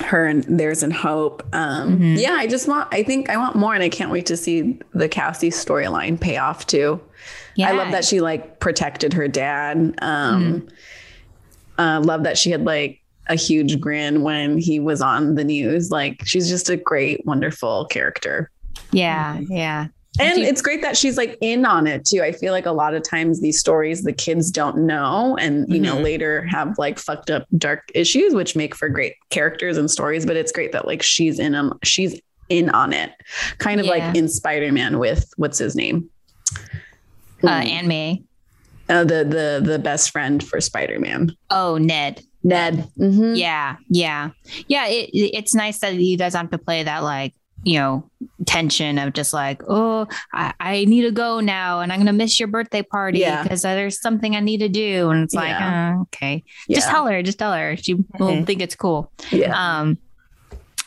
her and theirs and hope. Um Mhm. yeah i just want i think i want more and i can't wait to see the cassie storyline pay off too. Yeah. i love that she like protected her dad. Um uh love that she had like a huge grin when he was on the news. Like she's just a great wonderful character. Yeah, yeah. And you- it's great that she's like in on it too. I feel like a lot of times these stories the kids don't know and you know Mhm. later have like fucked up dark issues which make for great characters and stories, but it's great that like she's in them she's in on it. Kind of Yeah. like in Spider-Man with what's his name? Uh, Hmm. Anne May. Uh, the the the best friend for Spider-Man. Oh, Ned. Ned. Mhm. Yeah, yeah, yeah. It, it's nice that he doesn't have to play that like you know tension of just like oh I, I need to go now and I'm gonna miss your birthday party Yeah. because there's something I need to do and it's like Yeah. uh, okay Yeah. just tell her just tell her she will Mhm. think it's cool. yeah. Um,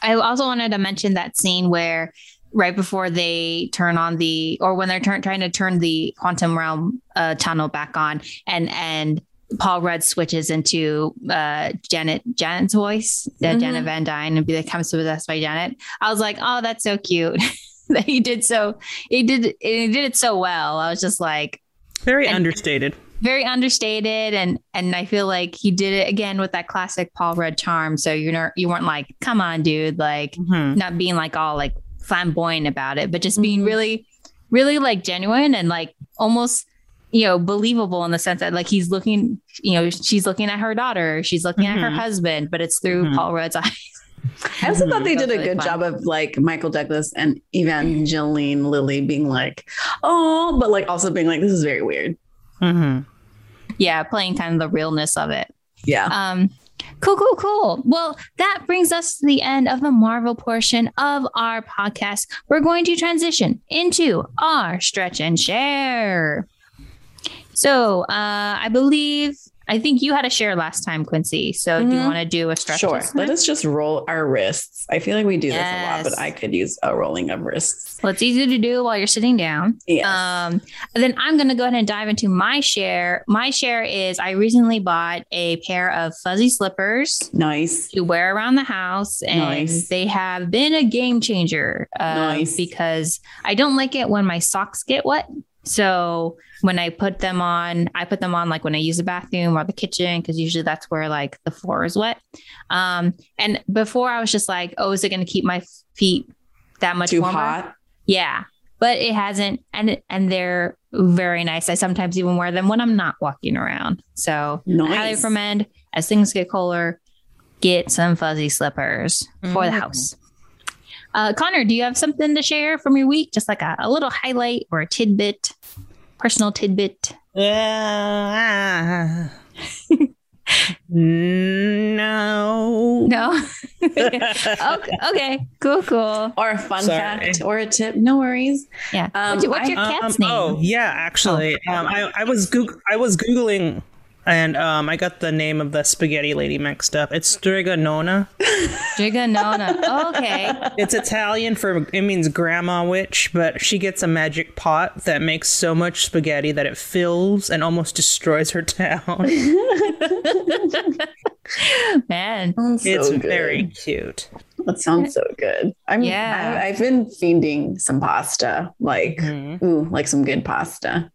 I also wanted to mention that scene where right before they turn on the or when they're turn, trying to turn the quantum realm uh, tunnel back on and and Paul Rudd switches into uh, Janet Janet's voice, uh, Mhm. Janet Van Dyne, and be like, "Comes with us by Janet." I was like, "Oh, that's so cute." that he did so he did he did it so well. I was just like, Very And- understated. very understated and and I feel like he did it again with that classic Paul Rudd charm. So you're not you weren't like, come on, dude, like Mhm. not being like all like flamboyant about it, but just being Mhm. really, really like genuine and like almost you know believable in the sense that like he's looking, you know, she's looking at her daughter, she's looking at her Mhm. husband, but it's through Mhm. Paul Rudd's eyes. I also thought they That's did a really good fun. job of like Michael Douglas and Evangeline Lilly being like, oh, but like also being like, this is very weird. Mhm. yeah, playing kind of the realness of it. Yeah. Um, cool, cool, cool. Well, that brings us to the end of the Marvel portion of our podcast. We're going to transition into our stretch and share. So, uh, I believe, I think you had a share last time, Quincy. So, do you Mhm. want to do a stretch? Sure. Let us just roll our wrists. I feel like we do this a lot, but I could use a rolling of wrists. Well, it's easy to do while you're sitting down. Yes. Um, then I'm going to go ahead and dive into my share. My share is I recently bought a pair of fuzzy slippers nice. to wear around the house, and Nice. they have been a game changer. Uh, Nice. Because I don't like it when my socks get wet. So when I put them on, I put them on like when I use the bathroom or the kitchen because usually that's where like the floor is wet. Um, and before I was just like, oh, is it going to keep my feet that much Too warmer? hot. Yeah, but it hasn't, and and they're very nice. I sometimes even wear them when I'm not walking around. So I highly recommend as things get colder, get some fuzzy slippers for the Mm. house. Uh, Connor, do you have something to share from your week? Just like a, a little highlight or a tidbit, personal tidbit. Uh, no. No. okay, okay, cool, cool. Or a fun Sorry. fact or a tip. No worries. Yeah. Um, what's your, what's I- your Um, cat's name? Oh yeah, actually, um, I, I was Goog- I was googling, and um, I got the name of the spaghetti lady mixed up. It's Strega Nona. Jigga Nona. Okay. It's Italian for it means grandma witch, but she gets a magic pot that makes so much spaghetti that it fills and almost destroys her town. Man. Sounds so it's good. very cute. That sounds so good. I'm Yeah. I, I've been fiending some pasta, like Mhm. ooh, like some good pasta.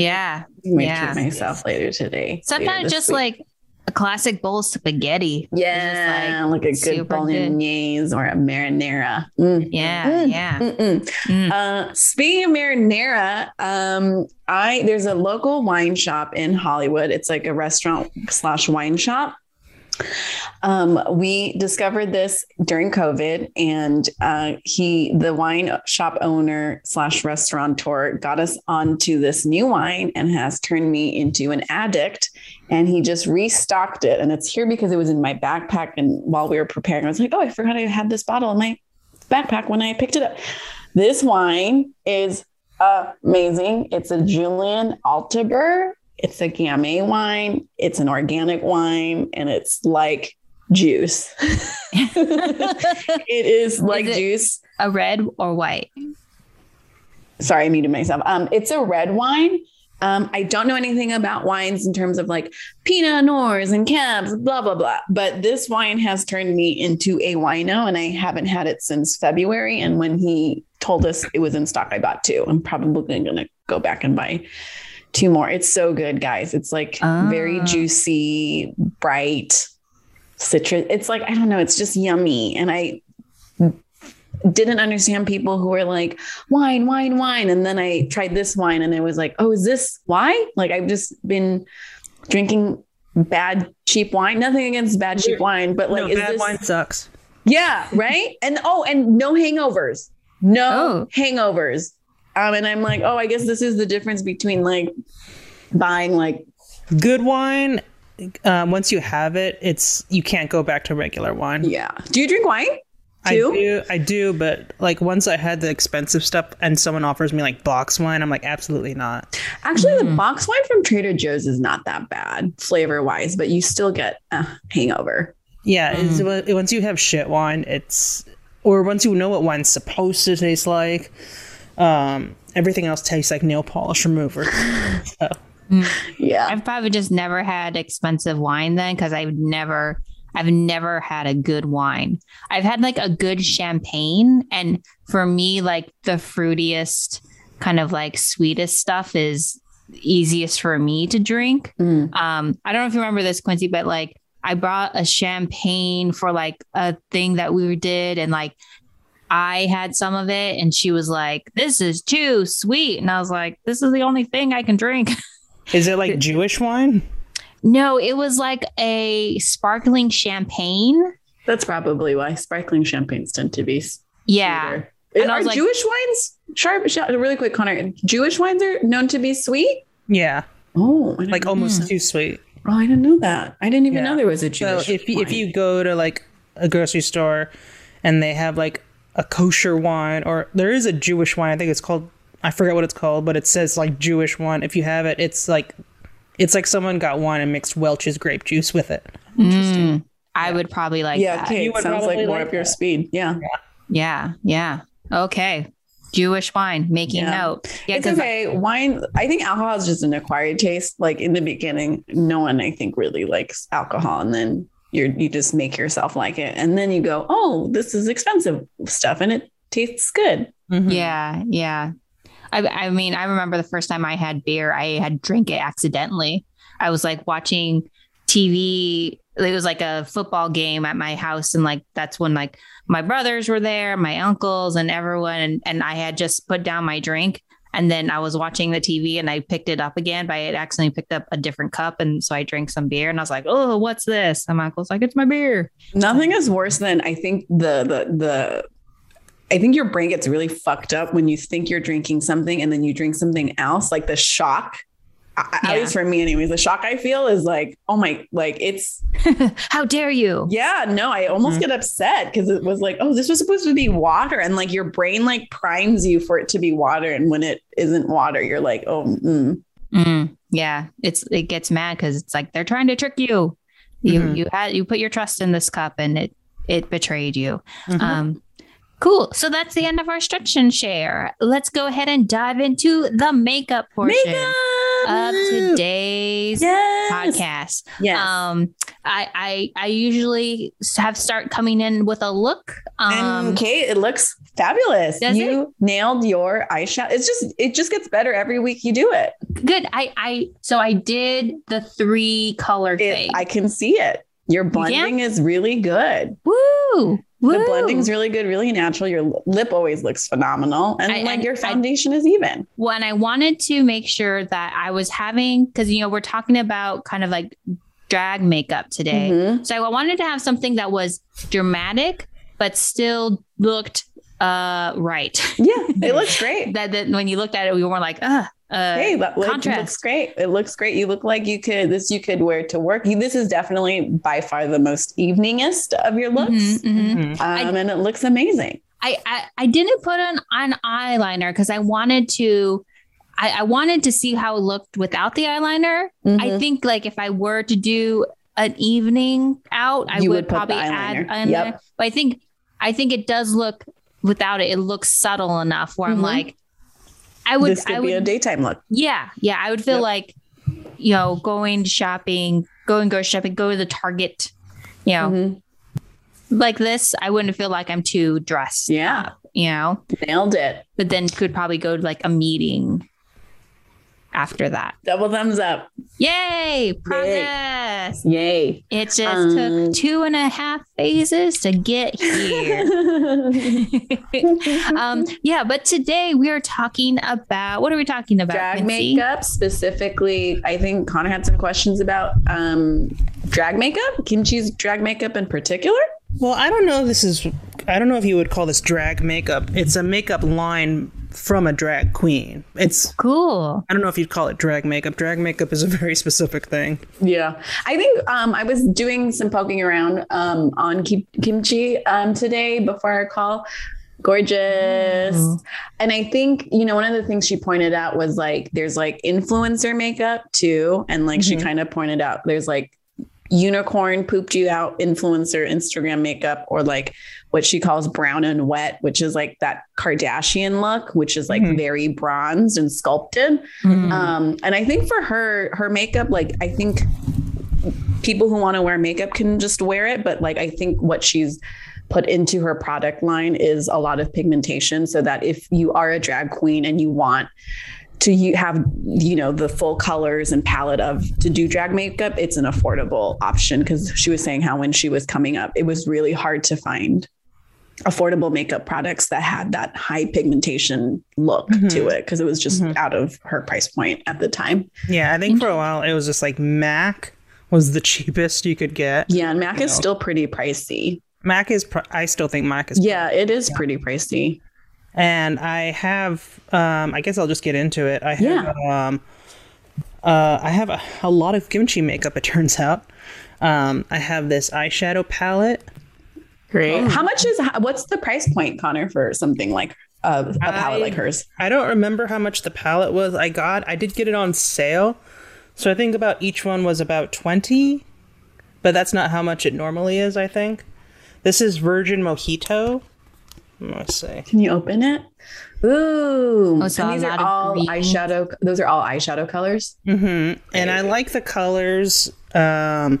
Yeah. I might Yeah. treat myself later today. Sometimes this just week. like a classic bowl of spaghetti. Yeah, like, a good super bolognese or a marinara. Mm. Yeah, Mm. yeah. Mm. Uh, speaking of marinara, um, I there's a local wine shop in Hollywood. It's like a restaurant slash wine shop. Um, we discovered this during COVID, and uh, he, the wine shop owner slash restaurateur, got us onto this new wine and has turned me into an addict. And he just restocked it, and it's here because it was in my backpack. And while we were preparing, I was like, "Oh, I forgot I had this bottle in my backpack when I picked it up." This wine is amazing. It's a Julien Altaber. It's a Gamay wine. It's an organic wine, and it's like juice. it is like it- juice. a red or white? Sorry, I muted myself. Um, it's a red wine. Um, I don't know anything about wines in terms of like Pinot Noirs and Cabs, blah blah blah. But this wine has turned me into a wino, and I haven't had it since February. And when he told us it was in stock, I bought two. I'm probably going to go back and buy two more. It's so good, guys. It's like very Ah. juicy, bright, citrus. It's like I don't know. It's just yummy, and I didn't understand people who were like wine, wine, wine, and then I tried this wine and it was like, oh, is this wine? Like I've just been drinking bad cheap wine. Nothing against bad cheap wine, but like no, is bad this wine sucks. yeah, right? And oh, and no hangovers. No Oh. hangovers. Um, and I'm like, oh, I guess this is the difference between like buying like Good wine, um, once you have it, it's you can't go back to regular wine. yeah. Do you drink wine? I do, I do, but like once I had the expensive stuff and someone offers me like box wine, I'm like, absolutely not. Actually, Mm. the box wine from Trader Joe's is not that bad flavor wise, but you still get a hangover. Yeah, it's, once you have shit wine, it's or once you know what wine's supposed to taste like, um, everything else tastes like nail polish remover. So, Yeah. I've probably just never had expensive wine then because I've never I've never had a good wine. I've had like a good champagne and for me like the fruitiest kind of like sweetest stuff is easiest for me to drink. Mm. Um I don't know if you remember this Quincy but like I brought a champagne for like a thing that we did and like I had some of it and she was like this is too sweet and I was like this is the only thing I can drink. is it like Jewish wine? No, it was like a sparkling champagne. That's probably why sparkling champagnes tend to be s- Yeah. sweeter. And Are like- Jewish wines sharp? sh- Really quick, Connor. Jewish wines are known to be sweet. Yeah, Oh, like know. almost too sweet. Oh, I didn't know that. I didn't even Yeah. know there was a So Jewish. if you, if you go to like a grocery store and they have like a kosher wine or there is a Jewish wine, I think it's called I forget what it's called, but it says like Jewish wine. If you have it, it's like it's like someone got wine and mixed Welch's grape juice with it. Mm, I would probably like yeah, that. okay, You it sounds like more like up your that. speed. Yeah, Yeah. Yeah. Okay. Jewish wine, making Yeah. note. Yeah, it's 'cause okay. Wine. I think alcohol is just an acquired taste. Like in the beginning, no one I think really likes alcohol, and then you you just make yourself like it, and then you go, oh, this is expensive stuff, and it tastes good. Mhm. Yeah. Yeah. I, I mean, I remember the first time I had beer, I had drank it accidentally. I was like watching TV. It was like a football game at my house. And like, that's when like my brothers were there, my uncles and everyone. And, and I had just put down my drink. And then I was watching the TV and I picked it up again, but I had accidentally picked up a different cup. And so I drank some beer and I was like, oh, what's this? And my uncle's like, it's my beer. Nothing is worse than I think the the the. I think your brain gets really fucked up when you think you're drinking something and then you drink something else. Like the shock, I- Yeah. at least for me, anyways, the shock I feel is like, oh my, like it's How dare you? Yeah, no, I almost Mhm. get upset because it was like, oh, this was supposed to be water. And like your brain like primes you for it to be water. And when it isn't water, you're like, oh, mm. Mm, yeah, it's it gets mad because it's like they're trying to trick you. You Mhm. you had you put your trust in this cup and it it betrayed you. Mhm. Um, cool. So that's the end of our stretch and share. Let's go ahead and dive into the makeup portion today's yes. podcast. Yes. Um, I I I usually have start coming in with a look. Um, and Kate, it looks fabulous. You nailed your eyeshadow. It's just, it just gets better every week you do it. good. I I so I did the three color it thing. I can see it. Your blending is really good. Woo! The blending's really good, really natural. Your lip always looks phenomenal. And I- like I- your I- foundation is even. Well, and I wanted to make sure that I was having because you know we're talking about kind of like drag makeup today. Mhm. So I wanted to have something that was dramatic but still looked uh right. Yeah, it looks great. that that when you looked at it, we were like, uh, uh hey, that look, looks great. It looks great. You look like you could this you could wear to work. You, this is definitely by far the most eveningest of your looks, mhm, mhm. Mhm. um, and it looks amazing. I, I I didn't put on on eyeliner because I wanted to. I, I wanted to see how it looked without the eyeliner. I Mhm. think like if I were to do an evening out, I would, would probably the add eyeliner. eyeliner. Yep. But I think I think it does look without it. It looks subtle enough where. I'm like, I would, this could I be a daytime look. yeah, yeah. I would feel Yep. like, you know, going shopping, going grocery shopping, go to the Target, you know, Mhm. like this. I wouldn't feel like I'm too dressed. Yeah. up, you know Nailed it. but then could probably go to like a meeting after that. Double thumbs up. Yay! Progress. Yay. It just Um, took two and a half phases to get here. um, yeah, but today we are talking about what are we talking about? drag Quincy? makeup specifically. I think Connor had some questions about um, drag makeup, Kim Chi's drag makeup in particular. Well, I don't know. if This is. I don't know if you would call this drag makeup. It's a makeup line from a drag queen. It's. Cool. I don't know if you'd call it drag makeup. Drag makeup is a very specific thing. Yeah, I think um, I was doing some poking around um, on kim- kimchi um, today before our call. Gorgeous. And I think, you know, one of the things she pointed out was like, there's like influencer makeup too. And like she kind of pointed out, there's like unicorn pooped you out influencer Instagram makeup, or like what she calls brown and wet, which is like that Kardashian look, which is like Mhm. very bronzed and sculpted. Mm. Um, and I think for her, her makeup, like I think people who want to wear makeup can just wear it, but like I think what she's put into her product line is a lot of pigmentation, so that if you are a drag queen and you want to you have you know the full colors and palette of to do drag makeup, it's an affordable option. Because she was saying how when she was coming up, it was really hard to find affordable makeup products that had that high pigmentation look Mhm. to it because it was just Mhm. out of her price point at the time. Yeah, I think for a while it was just like Mac was the cheapest you could get. Yeah, and Mac is know. still pretty pricey. Mac is. Pr- I still think Mac is. Yeah, it is pretty pricey. and I have um I guess I'll just get into it. I have um uh I have a, a lot of Kim Chi makeup it turns out. Um I have this eyeshadow palette. Great. How much is what's the price point, Connor, for something like a, a palette I- like hers? I don't remember how much the palette was. I got I did get it on sale. So I think about each one was about 20, but that's not how much it normally is, I think. This is Virgin Mojito. Let's see. Can you open it? Ooh, Oh, so and these are all green. eyeshadow. Those are all eyeshadow colors. hmm And I like the colors. Um,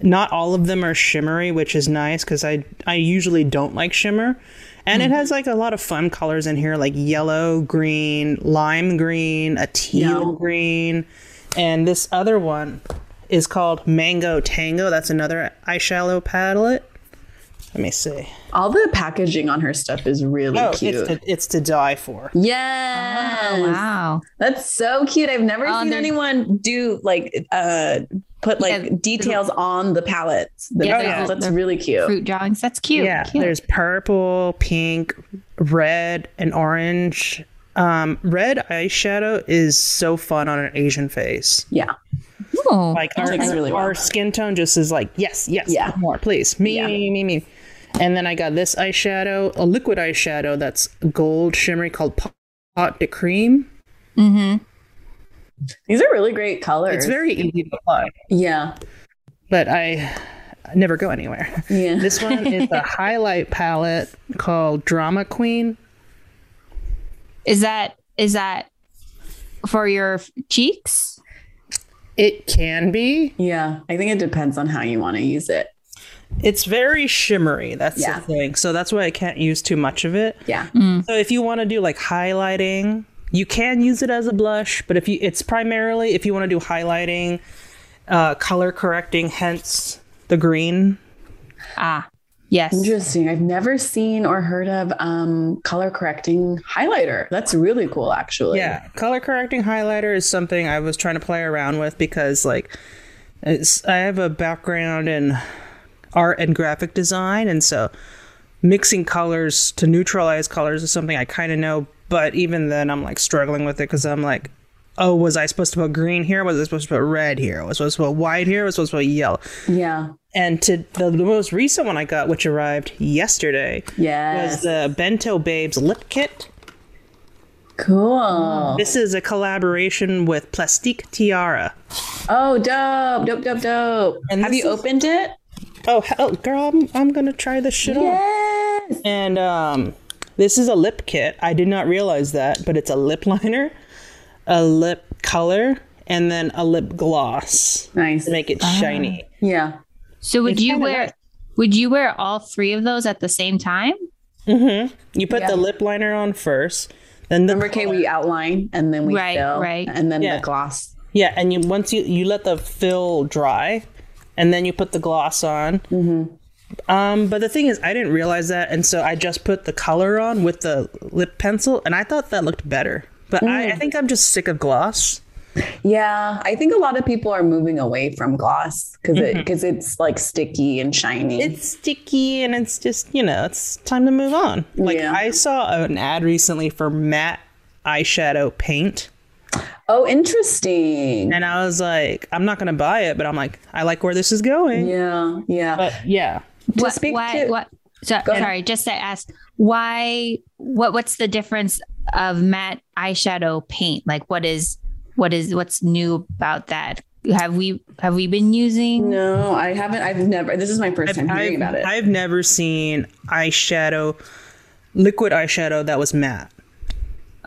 not all of them are shimmery, which is nice because I I usually don't like shimmer. And it hmm. has like a lot of fun colors in here, like yellow, green, lime green, a teal Yeah. green, and this other one is called Mango Tango. That's another eyeshadow palette. Let me see. All the packaging on her stuff is really Oh, cute. it's to, it's to die for. yes. Oh, wow. That's so cute. I've never Oh, seen they're- anyone do like uh put like Yeah, details on the palettes. The- Yeah, oh, they're- that's they're really cute. Fruit drawings. That's cute. Yeah, Cute. there's purple, pink, red, and orange. Um, red eyeshadow is so fun on an Asian face. Yeah. Ooh. Like our, looks really well. skin tone just is like yes, yes, Yeah. more, please, me, Yeah. me, me, me. And then I got this eyeshadow, a liquid eyeshadow that's gold shimmery called Pot de Cream. Mm-hmm. These are really great colors. It's very easy to apply, yeah. but I never go anywhere. Yeah. This one is a highlight palette called Drama Queen. Is that is that for your f- cheeks? It can be. Yeah. I think it depends on how you want to use it. It's very shimmery. That's Yeah. the thing. So that's why I can't use too much of it. Yeah. So if you want to do like highlighting, you can use it as a blush, but if you it's primarily if you want to do highlighting, uh, color correcting, hence the green. Ah, yes. Interesting. I've never seen or heard of um, color correcting highlighter. That's really cool, actually. Yeah, color correcting highlighter is something I was trying to play around with because like it's I have a background in art and graphic design and so mixing colors to neutralize colors is something I kind of know, but even then I'm like struggling with it cuz I'm like Oh, was I supposed to put green here? Was I supposed to put red here? Was I supposed to put white here? Was I supposed to put yellow? Yeah. And to the, the most recent one I got, which arrived yesterday, Yes. was the Bento Babes lip kit. cool. This is a collaboration with Plastique Tiara. Oh, dope. Dope, dope, dope. And Have you is- opened it? Oh, hell, girl, I'm, I'm gonna try this shit on. Yes. And um, this is a lip kit. I did not realize that, but it's a lip liner, a lip color, and then a lip gloss Nice. to make it shiny. Yeah. So would It's you wear nice. would you wear all three of those at the same time? Mm-hmm. You put Yeah. the lip liner on first, Then the Remember, Kay, we outline and then we Right, fill, right. and then Yeah. the gloss. Yeah, and you once you you let the fill dry, and then you put the gloss on. Mm-hmm. Um, but the thing is, I didn't realize that, and so I just put the color on with the lip pencil, and I thought that looked better. But I, I think I'm just sick of gloss. Yeah, I think a lot of people are moving away from gloss because it because it's like sticky and shiny. It's sticky, and it's just you know, it's time to move on. Like Yeah. I saw an ad recently for matte eyeshadow paint. Oh, interesting. And I was like, I'm not gonna buy it, but I'm like, I like where this is going. Yeah, yeah. But yeah, to what, speak why, to- what so, sorry just to ask why what what's the difference of matte eyeshadow paint like what is what is what's new about that have we have we been using no, I haven't. I've never. This is my 1st time hearing I've, about it. I've never seen eyeshadow, liquid eyeshadow that was matte.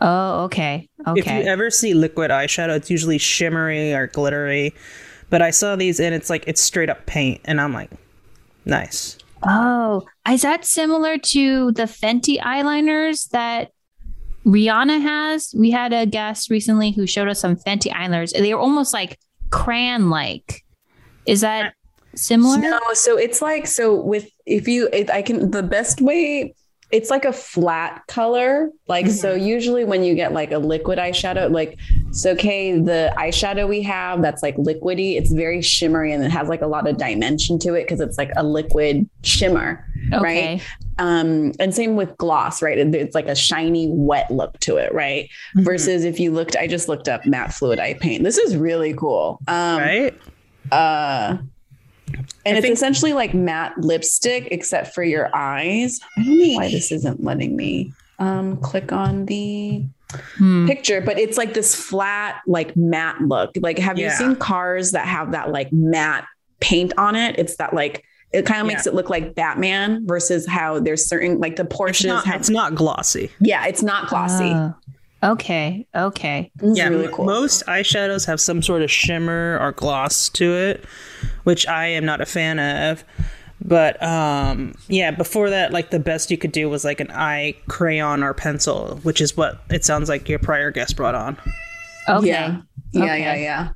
Oh okay Okay. If you ever see liquid eyeshadow, it's usually shimmery or glittery. But I saw these and it's like it's straight up paint, and I'm like, nice. oh is that similar to the fenty eyeliners that rihanna has we had a guest recently who showed us some fenty eyeliners they were almost like crayon like is that similar No, so it's like so with if you it, I can the best way it's like a flat color. Like so usually when you get like a liquid eyeshadow, like so okay, the eyeshadow we have that's like liquidy, it's very shimmery and it has like a lot of dimension to it because it's like a liquid shimmer. okay Right. Um, and same with gloss, right? It- It's like a shiny, wet look to it, right? Versus if you looked, I just looked up matte fluid eye paint. This is really cool. Um, right? uh and I it's think- essentially like matte lipstick except for your eyes i don't know why this isn't letting me um click on the Hmm. picture but it's like this flat like matte look like have you seen cars that have that like matte paint on it it's that like it kind of makes it look like batman versus how there's certain like the It's porsches not, have it's not glossy. yeah it's not glossy Oh, okay. Okay. This yeah, really cool most eyeshadows have some sort of shimmer or gloss to it, which I am not a fan of. But um, yeah, before that, like the best you could do was like an eye crayon or pencil, which is what it sounds like your prior guest brought on. Okay. Yeah. Yeah, Okay. yeah, yeah.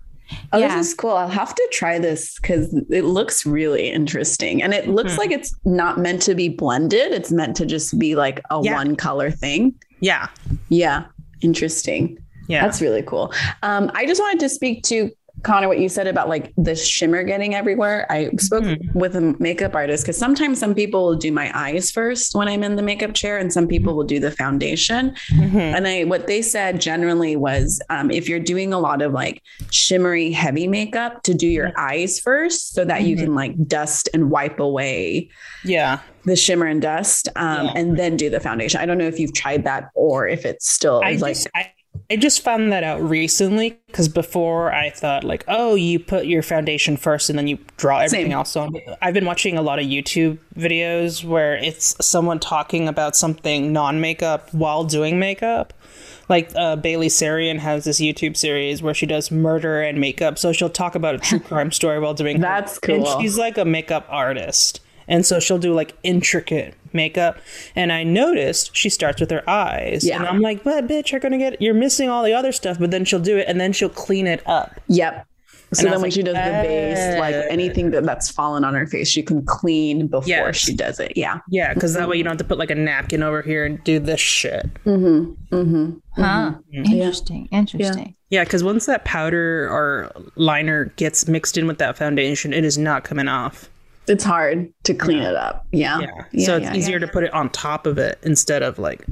Oh, Yeah. this is cool. I'll have to try this because it looks really interesting. And it looks Hmm. like it's not meant to be blended. It's meant to just be like a Yeah. one color thing. Yeah, Yeah. Interesting. yeah, That's really cool. Um, I just wanted to speak to Connor, what you said about like the shimmer getting everywhere. I spoke Hmm. with a makeup artist because sometimes some people will do my eyes first when I'm in the makeup chair, and some people will do the foundation. Mhm. And I, what they said generally was, um, if you're doing a lot of like shimmery, heavy makeup, to do your eyes first, so that you Mhm. can like dust and wipe away yeah. the shimmer and dust, um, Yeah. and then do the foundation. I don't know if you've tried that or if it's still I like just, I, I just found that out recently because before I thought like, oh, you put your foundation first and then you draw everything Same. else on. I've been watching a lot of YouTube videos where it's someone talking about something non-makeup while doing makeup. Like uh, Bailey Sarian has this YouTube series where she does murder and makeup. So she'll talk about a true crime story while doing. her- That's cool. And she's like a makeup artist, and so she'll do like intricate makeup. And I noticed she starts with her eyes, Yeah. and I'm like, "But bitch, you're gonna get you're missing all the other stuff." But then she'll do it, and then she'll clean it up. Yep. So And then when like, she does the base, like anything that, that's fallen on her face, she can clean before Yes. she does it. Yeah. Yeah, because that way you don't have to put like a napkin over here and do this shit. Mm-hmm. Mm-hmm. Huh. Interesting. Interesting. Yeah, because once that powder or liner gets mixed in with that foundation, it is not coming off. It's hard to clean it up. Yeah. Yeah, so it's yeah, easier to put it on top of it instead of like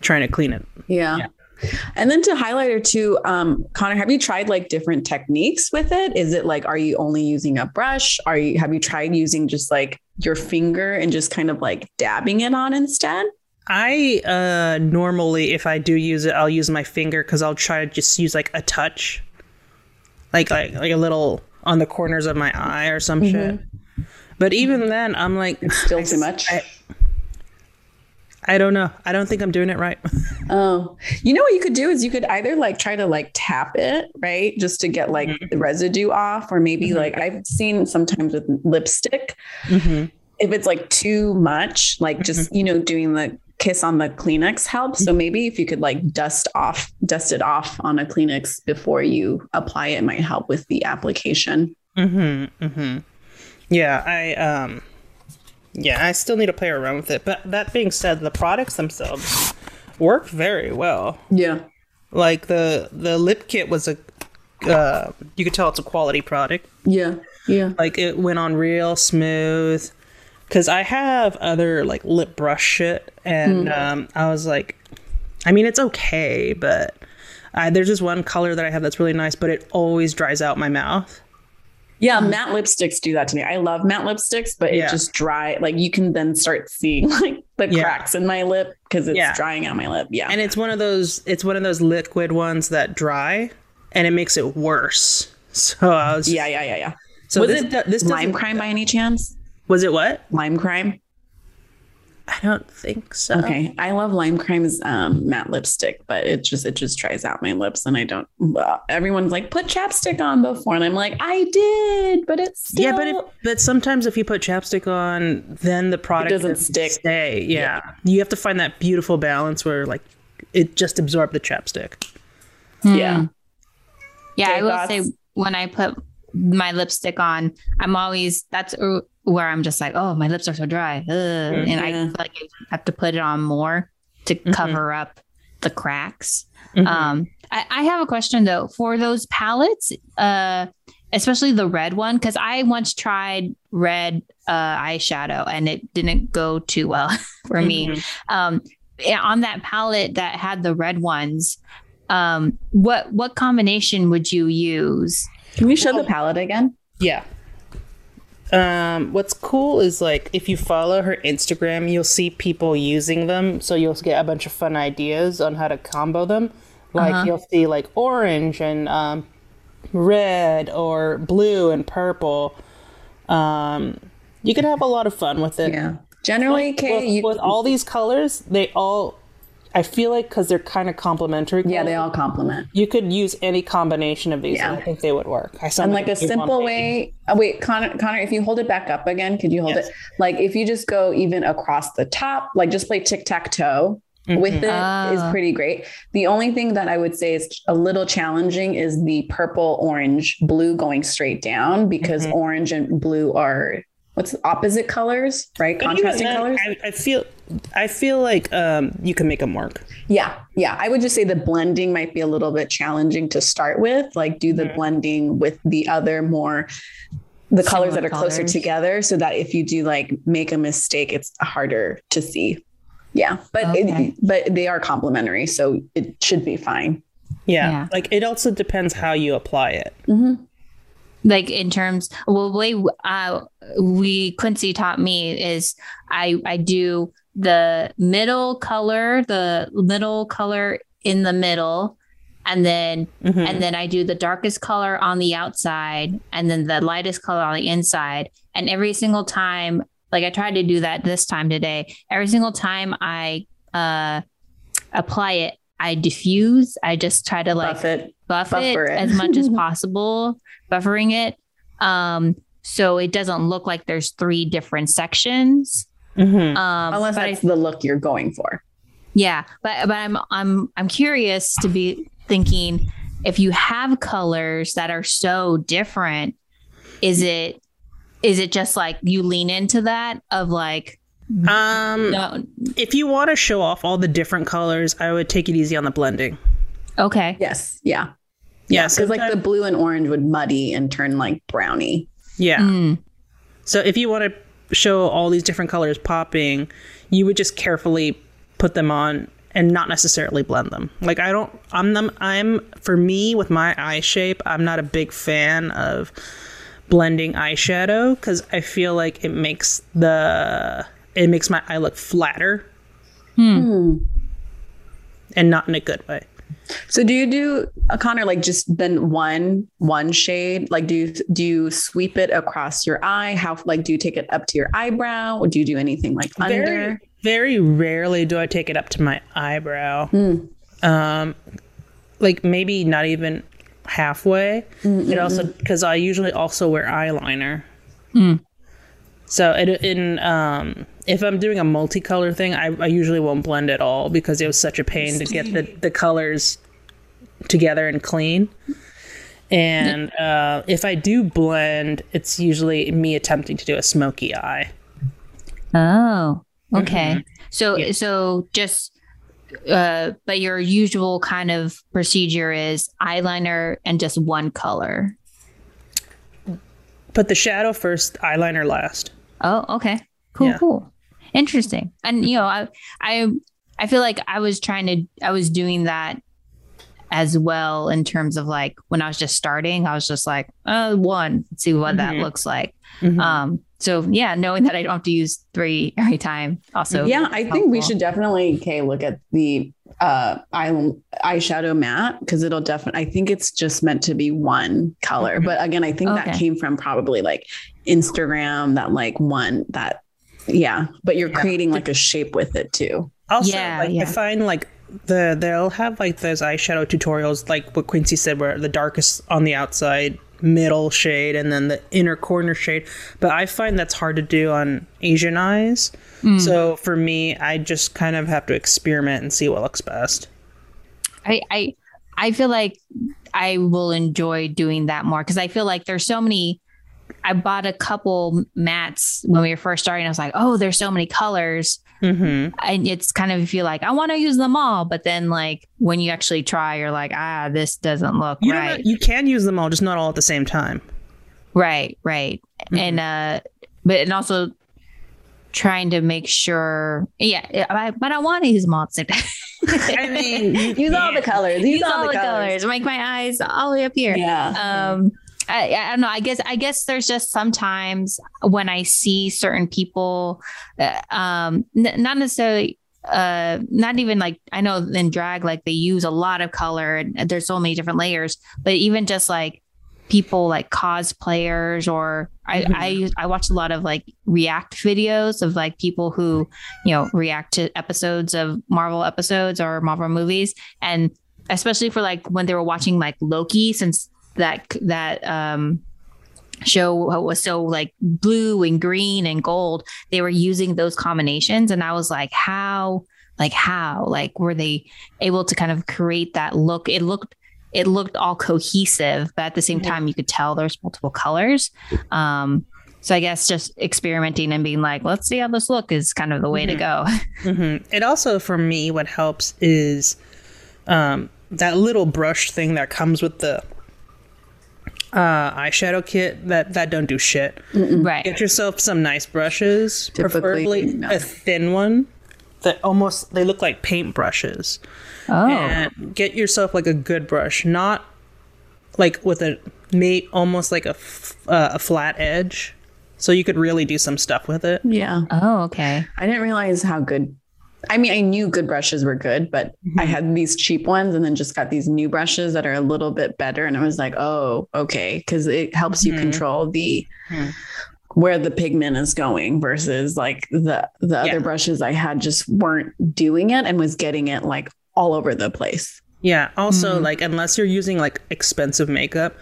trying to clean it. Yeah. Yeah. And then to highlighter too, um, Connor, have you tried like different techniques with it? Is it like, are you only using a brush? Are you have you tried using just like your finger and just kind of like dabbing it on instead? I uh normally if I do use it, I'll use my finger because I'll try to just use like a touch, like like like a little on the corners of my eye or some shit. But even then, I'm like, It's still too much. I, I don't know. I don't think I'm doing it right. Oh, you know what you could do is you could either like try to like tap it, right? Just to get like the residue off, or maybe like I've seen sometimes with lipstick, mm-hmm. if it's like too much, like just, you know, doing the kiss on the Kleenex helps. So maybe if you could like dust off, dust it off on a Kleenex before you apply it, might help with the application. Mm-hmm. Mm-hmm. Yeah, I um yeah, I still need to play around with it. But that being said, the products themselves work very well. Yeah. Like the the lip kit was a uh you could tell it's a quality product. Yeah. Yeah. Like it went on real smooth. Cause I have other like lip brush shit and um I was like I mean it's okay, but I, there's just one color that I have that's really nice, but it always dries out my mouth. Yeah, hmm. matte lipsticks do that to me. I love matte lipsticks, but Yeah. it just dry. Like you can then start seeing like the Yeah. cracks in my lip because it's Yeah. drying out my lip. Yeah. and it's one of those it's one of those liquid ones that dry and it makes it worse so i was yeah, yeah, yeah, yeah. so was this, it this lime crime uh, by any chance? was it what Lime crime. I don't think so Okay, I love lime crime's um, matte lipstick, but it just it just dries out my lips, and I don't. well, everyone's like, put chapstick on before, and I'm like, I did, but it's still, yeah but it, but sometimes if you put chapstick on then the product doesn't stick. stay yeah. you have to find that beautiful balance where like it just absorbed the chapstick yeah. Yeah, Jay, I will thoughts? say when I put my lipstick on, I'm always that's where I'm just like, oh, my lips are so dry, Ugh. and I feel like I have to put it on more to Mm-hmm. cover up the cracks. Mhm. Um, I, I have a question though for those palettes, uh, especially the red one, because I once tried red uh, eyeshadow and it didn't go too well for me Mhm. um on that palette that had the red ones um what what combination would you use Can you show the palette again? yeah um what's cool is like if you follow her instagram you'll see people using them so you'll get a bunch of fun ideas on how to combo them like Uh-huh. you'll see like orange and um red or blue and purple um you can have a lot of fun with it Yeah. Generally, Kay, with, you, with all these colors they all i feel like because they're kind of complementary yeah, they all complement. you could use any combination of these Yeah. and i think they would work i sound And like a simple way. Oh, wait, Connor, Connor, if you hold it back up again, could you hold Yes. it? Like if you just go even across the top, like just play tic tac toe with it is Ah. pretty great. The only thing that I would say is a little challenging is the purple, orange, blue going straight down because Mhm. orange and blue are what's opposite colors, right? Contrasting then, colors. I, I feel I feel like um, you can make them work. Yeah, yeah. I would just say the blending might be a little bit challenging to start with. Like, do the Mhm. blending with the other more the colors that Similar are closer together, so that if you do like make a mistake, it's harder to see. Yeah, but Okay. it, but they are complementary, so it should be fine. Yeah. Yeah. Like it also depends how you apply it. like in terms well the way uh we quincy taught me is i i do the middle color the middle color in the middle and then Mhm. and then i do the darkest color on the outside and then the lightest color on the inside and every single time like i tried to do that this time today every single time i uh apply it i diffuse i just try to like Buff it. buff Buffer it, it. as much as possible, buffering it. Um, so it doesn't look like there's three different sections. Mhm. Um, Unless but I- that's the look you're going for. yeah, but but I'm I'm I'm curious to be thinking if you have colors that are so different, is it is it just like you lean into that of like Um, no if you want to show off all the different colors, I would take it easy on the blending. okay Yes, yeah. Yeah, Because like the blue and orange would muddy and turn like brownie. yeah. Mm, So if you want to show all these different colors popping, you would just carefully put them on and not necessarily blend them. Like I don't I'm them I'm for me with my eye shape, I'm not a big fan of blending eyeshadow cuz I feel like it makes the it makes my eye look flatter hmm. Hmm. and not in a good way. So do you do uh, Connor like just then one one shade? Like do you do you sweep it across your eye? How like do you take it up to your eyebrow? Or do you do anything like Very under? very rarely do I take it up to my eyebrow. Hmm. Um like maybe not even halfway. It also because I usually also wear eyeliner. So it, in um, if I'm doing a multicolor thing, I, I usually won't blend at all because it was such a pain to get the, the colors together and clean. And uh, if I do blend, it's usually me attempting to do a smoky eye. Oh, okay. So so just uh but your usual kind of procedure is eyeliner and just one color. Put the shadow first, eyeliner last. Oh, okay. Cool, Yeah. cool. Interesting. And you know, I I I feel like I was trying to I was doing that as well in terms of like when I was just starting, I was just like, uh one, let's see what that Mhm. looks like. Mhm. Um so yeah, knowing that I don't have to use three every time also yeah, I think we should definitely okay look at the uh eye eyeshadow matte because it'll definitely. I think it's just meant to be one color, Mhm. but again, I think that came from probably like Instagram. That like one that yeah, but you're Yeah. creating like a shape with it too. Also, Yeah, like yeah. I find like the they'll have like those eyeshadow tutorials, like what Quincy said, where the darkest on the outside, middle shade, and then the inner corner shade. But I find that's hard to do on Asian eyes. Mm. So for me, I just kind of have to experiment and see what looks best. I I I feel like I will enjoy doing that more because I feel like there's so many. I bought a couple mats when we were first starting. I was like, oh, there's so many colors, Mm-hmm. and it's kind of if you feel like I want to use them all, but then like when you actually try, you're like, ah, this doesn't look You, right. know- you can use them all, just not all at the same time. Right, right. And uh but and also trying to make sure yeah, I, but I want to use them all at the same time. I mean, Use all the colors. Use, use all the colors. Make my eyes all the way up here. Yeah. Um I, I don't know. I guess I guess there's just sometimes when I see certain people, uh, um, n- not necessarily, uh, not even like I know in drag, like they use a lot of color and there's so many different layers. But even just like people like cosplayers, or I I, I watch a lot of like react videos of like people who you know react to episodes of Marvel episodes or Marvel movies, and especially for like when they were watching like Loki, since that that um show was so like blue and green and gold they were using those combinations and i was like how like how? Like were they able to kind of create that look? It looked it looked all cohesive but at the same time you could tell there's multiple colors. Um so i guess just experimenting and being like let's see how this look is kind of the way to go. Hmm It also, for me, what helps is um, that little brush thing that comes with the uh, eyeshadow kit. That that don't do shit. right Get yourself some nice brushes, Typically, preferably no. a thin one that almost they look like paint brushes. oh And get yourself like a good brush, not like with a mate almost like a f- uh, a flat edge, so you could really do some stuff with it. Yeah. oh okay I didn't realize how good. I mean, I knew good brushes were good, but I had these cheap ones and then just got these new brushes that are a little bit better. And I was like, oh, okay. Because it helps you Mhm. control the Mhm. where the pigment is going versus like the the Yeah. other brushes I had just weren't doing it and was getting it like all over the place. Yeah. Also, Mhm. like unless you're using like expensive makeup,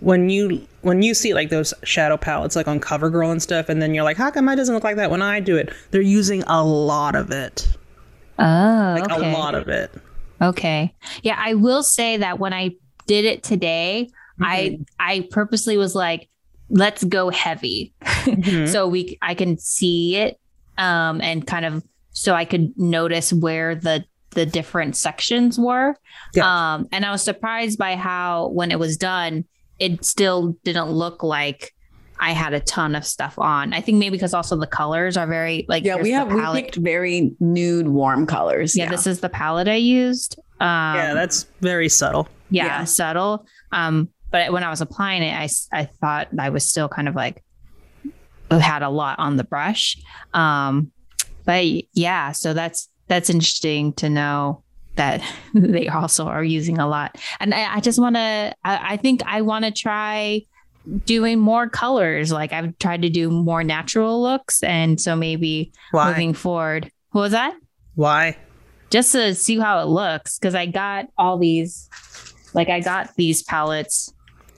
when you when you see like those shadow palettes like on CoverGirl and stuff, and then you're like, how come it doesn't look like that when I do it? They're using a lot of it, oh like okay. a lot of it. Okay. Yeah, I will say that when I did it today, I I purposely was like, let's go heavy. Mhm. so we I can see it um and kind of so I could notice where the the different sections were. Yeah. Um and I was surprised by how when it was done, it still didn't look like I had a ton of stuff on. I think maybe because also the colors are very like Yeah, we have the we picked very nude, warm colors. yeah, this is the palette I used. Um, yeah, that's very subtle. yeah, Yeah. subtle. Um, but when I was applying it, I I thought I was still kind of like had a lot on the brush. Um, but yeah, so that's that's interesting to know that they also are using a lot. And I, I just want to. I, I think I want to try doing more colors. Like I've tried to do more natural looks, and so maybe Why? moving forward. What was that? Why? just to see how it looks because I got all these like I got these palettes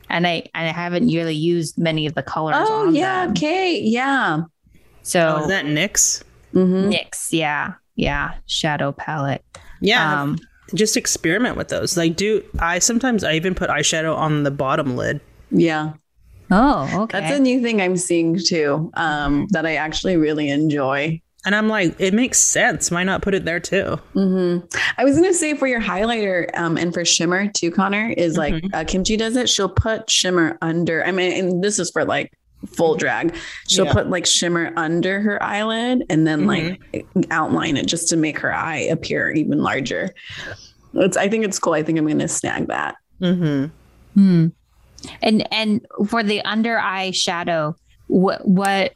and I and I haven't really used many of the colors. Oh on yeah, them. okay, yeah. So Oh, is that NYX? Mhm. NYX, yeah, yeah, shadow palette. Yeah. Um, just experiment with those. Like, do I sometimes I even put eyeshadow on the bottom lid. Yeah. oh, okay. That's a new thing I'm seeing too. Um, that I actually really enjoy. And I'm like, it makes sense. Why not put it there too? Mm-hmm. I was gonna say for your highlighter um, and for shimmer too, Connor is like Mhm. uh, Kim Chi does it. She'll put shimmer under. I mean, and this is for like full drag. She'll Yeah. put like shimmer under her eyelid and then like outline it just to make her eye appear even larger. It's. I think it's cool. I think I'm gonna snag that. Mm-hmm. Hmm. And and for the under eye shadow, what what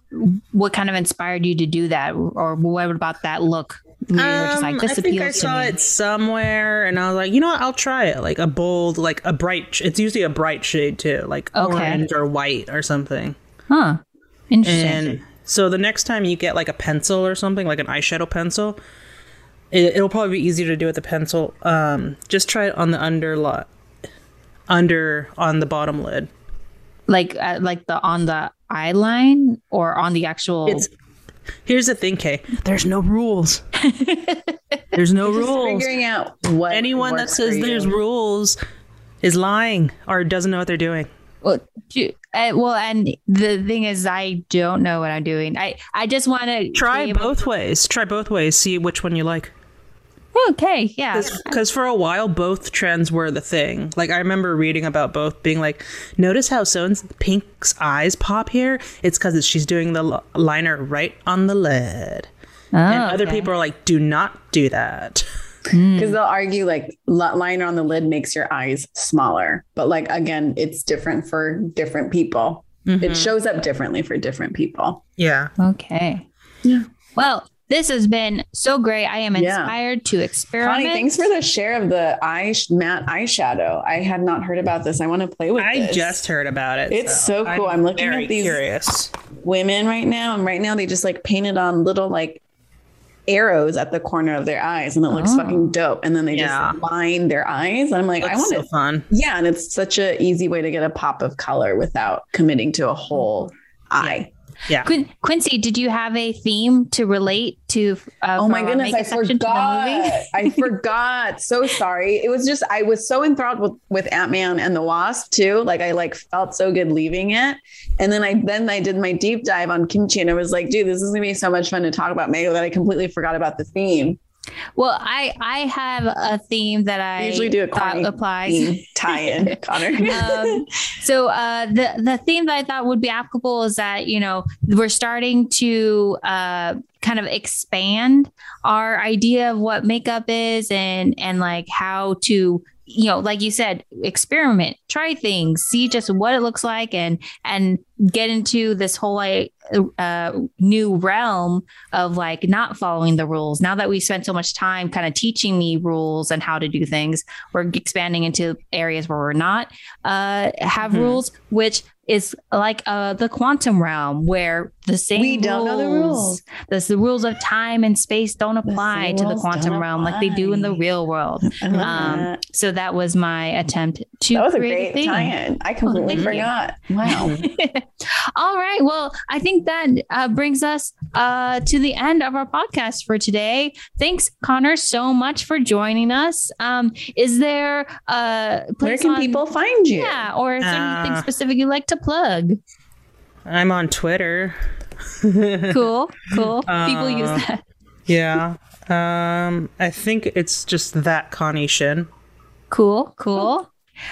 what kind of inspired you to do that, or what about that look? You were just like, Um, this I think I saw me. it somewhere, and I was like, you know what? I'll try it. Like a bold, like a bright. sh- It's usually a bright shade too, like Okay. orange or white or something. Huh. Interesting. And so the next time you get like a pencil or something, like an eyeshadow pencil, it, it'll probably be easier to do with a pencil. Um, just try it on the under lot, under on the bottom lid. like uh, like the on the eye line or on the actual It's here's the thing, Kay. There's no rules. there's no Just rules. figuring out what Anyone that says there's rules is lying or doesn't know what they're doing. well, do- uh, well and the thing is i don't know what i'm doing i i just want to Try both ways. Try both ways. See which one you like. okay yeah Because for a while, both trends were the thing. Like I remember reading about both being like, notice how so and Pink's eyes pop here. It's because she's doing the l- liner right on the lid. and Oh, other okay. people are like, do not do that. Mm. because they'll argue like li- liner on the lid makes your eyes smaller but like again it's different for different people it mm-hmm. shows up differently for different people Yeah. okay Yeah. well this has been so great i am Yeah. inspired to experiment Connie, thanks for the share of the eye matte eyeshadow i had not heard about this i want to play with it. I this. just heard about it. It's so cool. I'm looking very at these- Curious. women right now and right now they just like painted on little like arrows at the corner of their eyes and it looks Oh. fucking dope and then they Yeah. just line their eyes and i'm like i That's want so to fun. yeah and it's such an easy way to get a pop of color without committing to a whole eye Yeah. Quin- Quincy, did you have a theme to relate to? Uh, Oh my goodness, I makeup section to the movie? forgot. I forgot. So sorry. It was just I was so enthralled with with Ant Man and the Wasp too. Like I like felt so good leaving it, and then I then I did my deep dive on Kim Chi, and I was like, dude, this is gonna be so much fun to talk about makeup that I completely forgot about the theme. Well, I I have a theme that I, usually do a thought applies. tie-in, Connor. um, so uh, the the theme that I thought would be applicable is that you know we're starting to uh, kind of expand our idea of what makeup is and and like how to you know like you said experiment try things see just what it looks like and and get into this whole like uh, new realm of like not following the rules now that we spent so much time kind of teaching me rules and how to do things we're expanding into areas where we're not uh, have Mm-hmm. Mhm. rules, which is like uh, the quantum realm where the same We don't know the rules. The, the rules of time and space don't apply same to the quantum don't realm like they do in the real world. Um, that. so that was my attempt to That was a create great theme. tie-in. I completely thank you. forgot. Wow. All right. Well, I think that uh, brings us uh, to the end of our podcast for today. Thanks, Connor, so much for joining us. Um, is there uh, Where can on- people find you? Yeah, or is there anything Uh, specific you'd like to plug? I'm on Twitter. Cool, cool. People use Uh, that. Yeah. Um, I think it's just that Connie Shin. Cool, cool.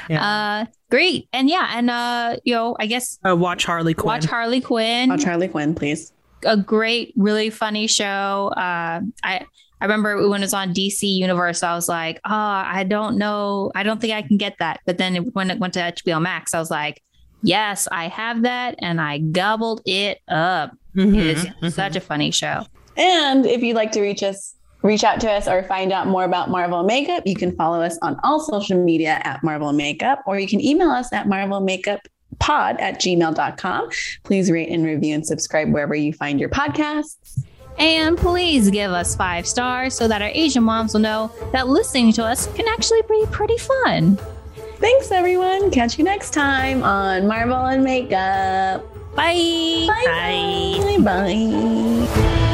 Yeah. Uh, great. And yeah, and uh, you know, I guess Uh, watch Harley Quinn. watch Harley Quinn. Oh, Charlie Quinn, please. a great, really funny show. Uh, I I remember when it was on DC Universe, I was like, oh, I don't know, I don't think I can get that. But then when it went to HBO Max, I was like, yes, I have that, and I gobbled it up. Mhm, It is mhm. such a funny show. And if you'd like to reach us, reach out to us or find out more about Marvel Makeup, you can follow us on all social media at Marvel Makeup, or you can email us at marvelmakeuppod at gmail.com. Please rate and review and subscribe wherever you find your podcasts. And please give us five stars so that our Asian moms will know that listening to us can actually be pretty fun. Thanks, everyone. Catch you next time on Marvel and Makeup. Bye. Bye. Bye.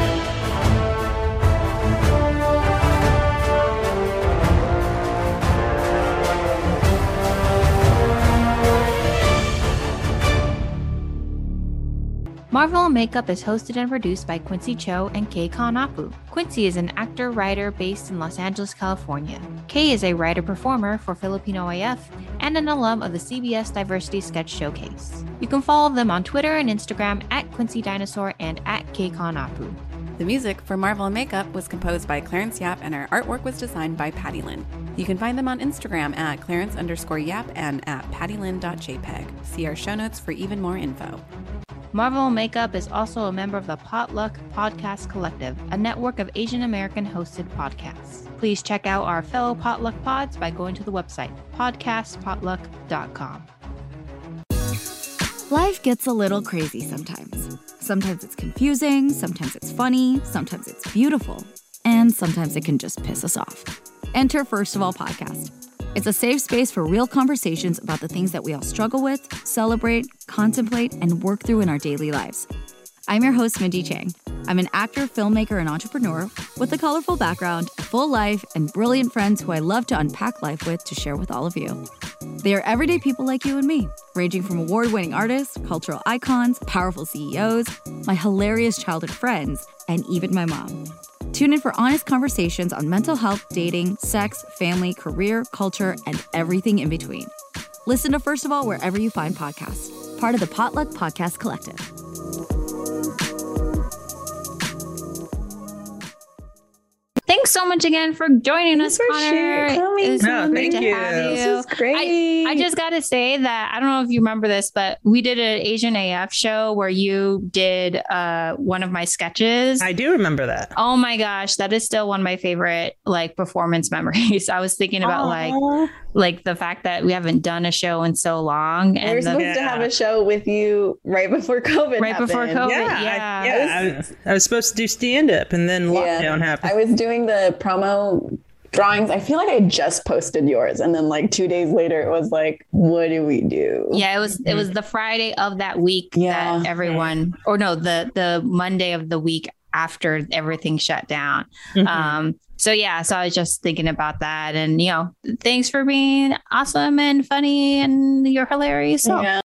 Marvel and Makeup is hosted and produced by Quincy Cho and Kay Kanapu. Quincy is an actor writer based in Los Angeles, California. Kay is a writer performer for Filipino AF and an alum of the CBS Diversity Sketch Showcase. You can follow them on Twitter and Instagram at Quincy Dinosaur and at Kay Kanapu. The music for Marvel and Makeup was composed by Clarence Yap and our artwork was designed by Patty Lynn. You can find them on Instagram at Clarence underscore Yap and at pattylyn.jpg. See our show notes for even more info. Marvel Makeup is also a member of the Potluck Podcast Collective, a network of Asian American hosted podcasts. Please check out our fellow Potluck pods by going to the website podcastpotluck.com. Life gets a little crazy sometimes. Sometimes it's confusing, sometimes it's funny, sometimes it's beautiful, and sometimes it can just piss us off. Enter First of All Podcast. It's a safe space for real conversations about the things that we all struggle with, celebrate, contemplate, and work through in our daily lives. I'm your host, Mindy Chang. I'm an actor, filmmaker, and entrepreneur with a colorful background, a full life, and brilliant friends who I love to unpack life with to share with all of you. They are everyday people like you and me, ranging from award winning artists, cultural icons, powerful CEOs, my hilarious childhood friends, and even my mom. Tune in for honest conversations on mental health, dating, sex, family, career, culture, and everything in between. Listen to First of All wherever you find podcasts, part of the Potluck Podcast Collective. Thanks so much again for joining Thanks us, for Connor. sharing. It was No, so great thank to you. have This you. is great. I just got to say that I don't know if you remember this, but we did an Asian AF show where you did uh, one of my sketches. I do remember that. oh my gosh, that is still one of my favorite like performance memories. I was thinking about like like the fact that we haven't done a show in so long And we were and the, supposed to have a show with you right before COVID. right before. COVID. yeah, Yeah. I, yeah. I was, I was supposed to do stand up, and then lockdown happened. I was doing the promo drawings. I feel like I just posted yours, and then like two days later, it was like, "What do we do?" Yeah, it was it was the Friday of that week Yeah. that everyone or no, the the Monday of the week after everything shut down. Mhm. Um so yeah, so I was just thinking about that and you know, thanks for being awesome and funny and you're hilarious. So Yeah.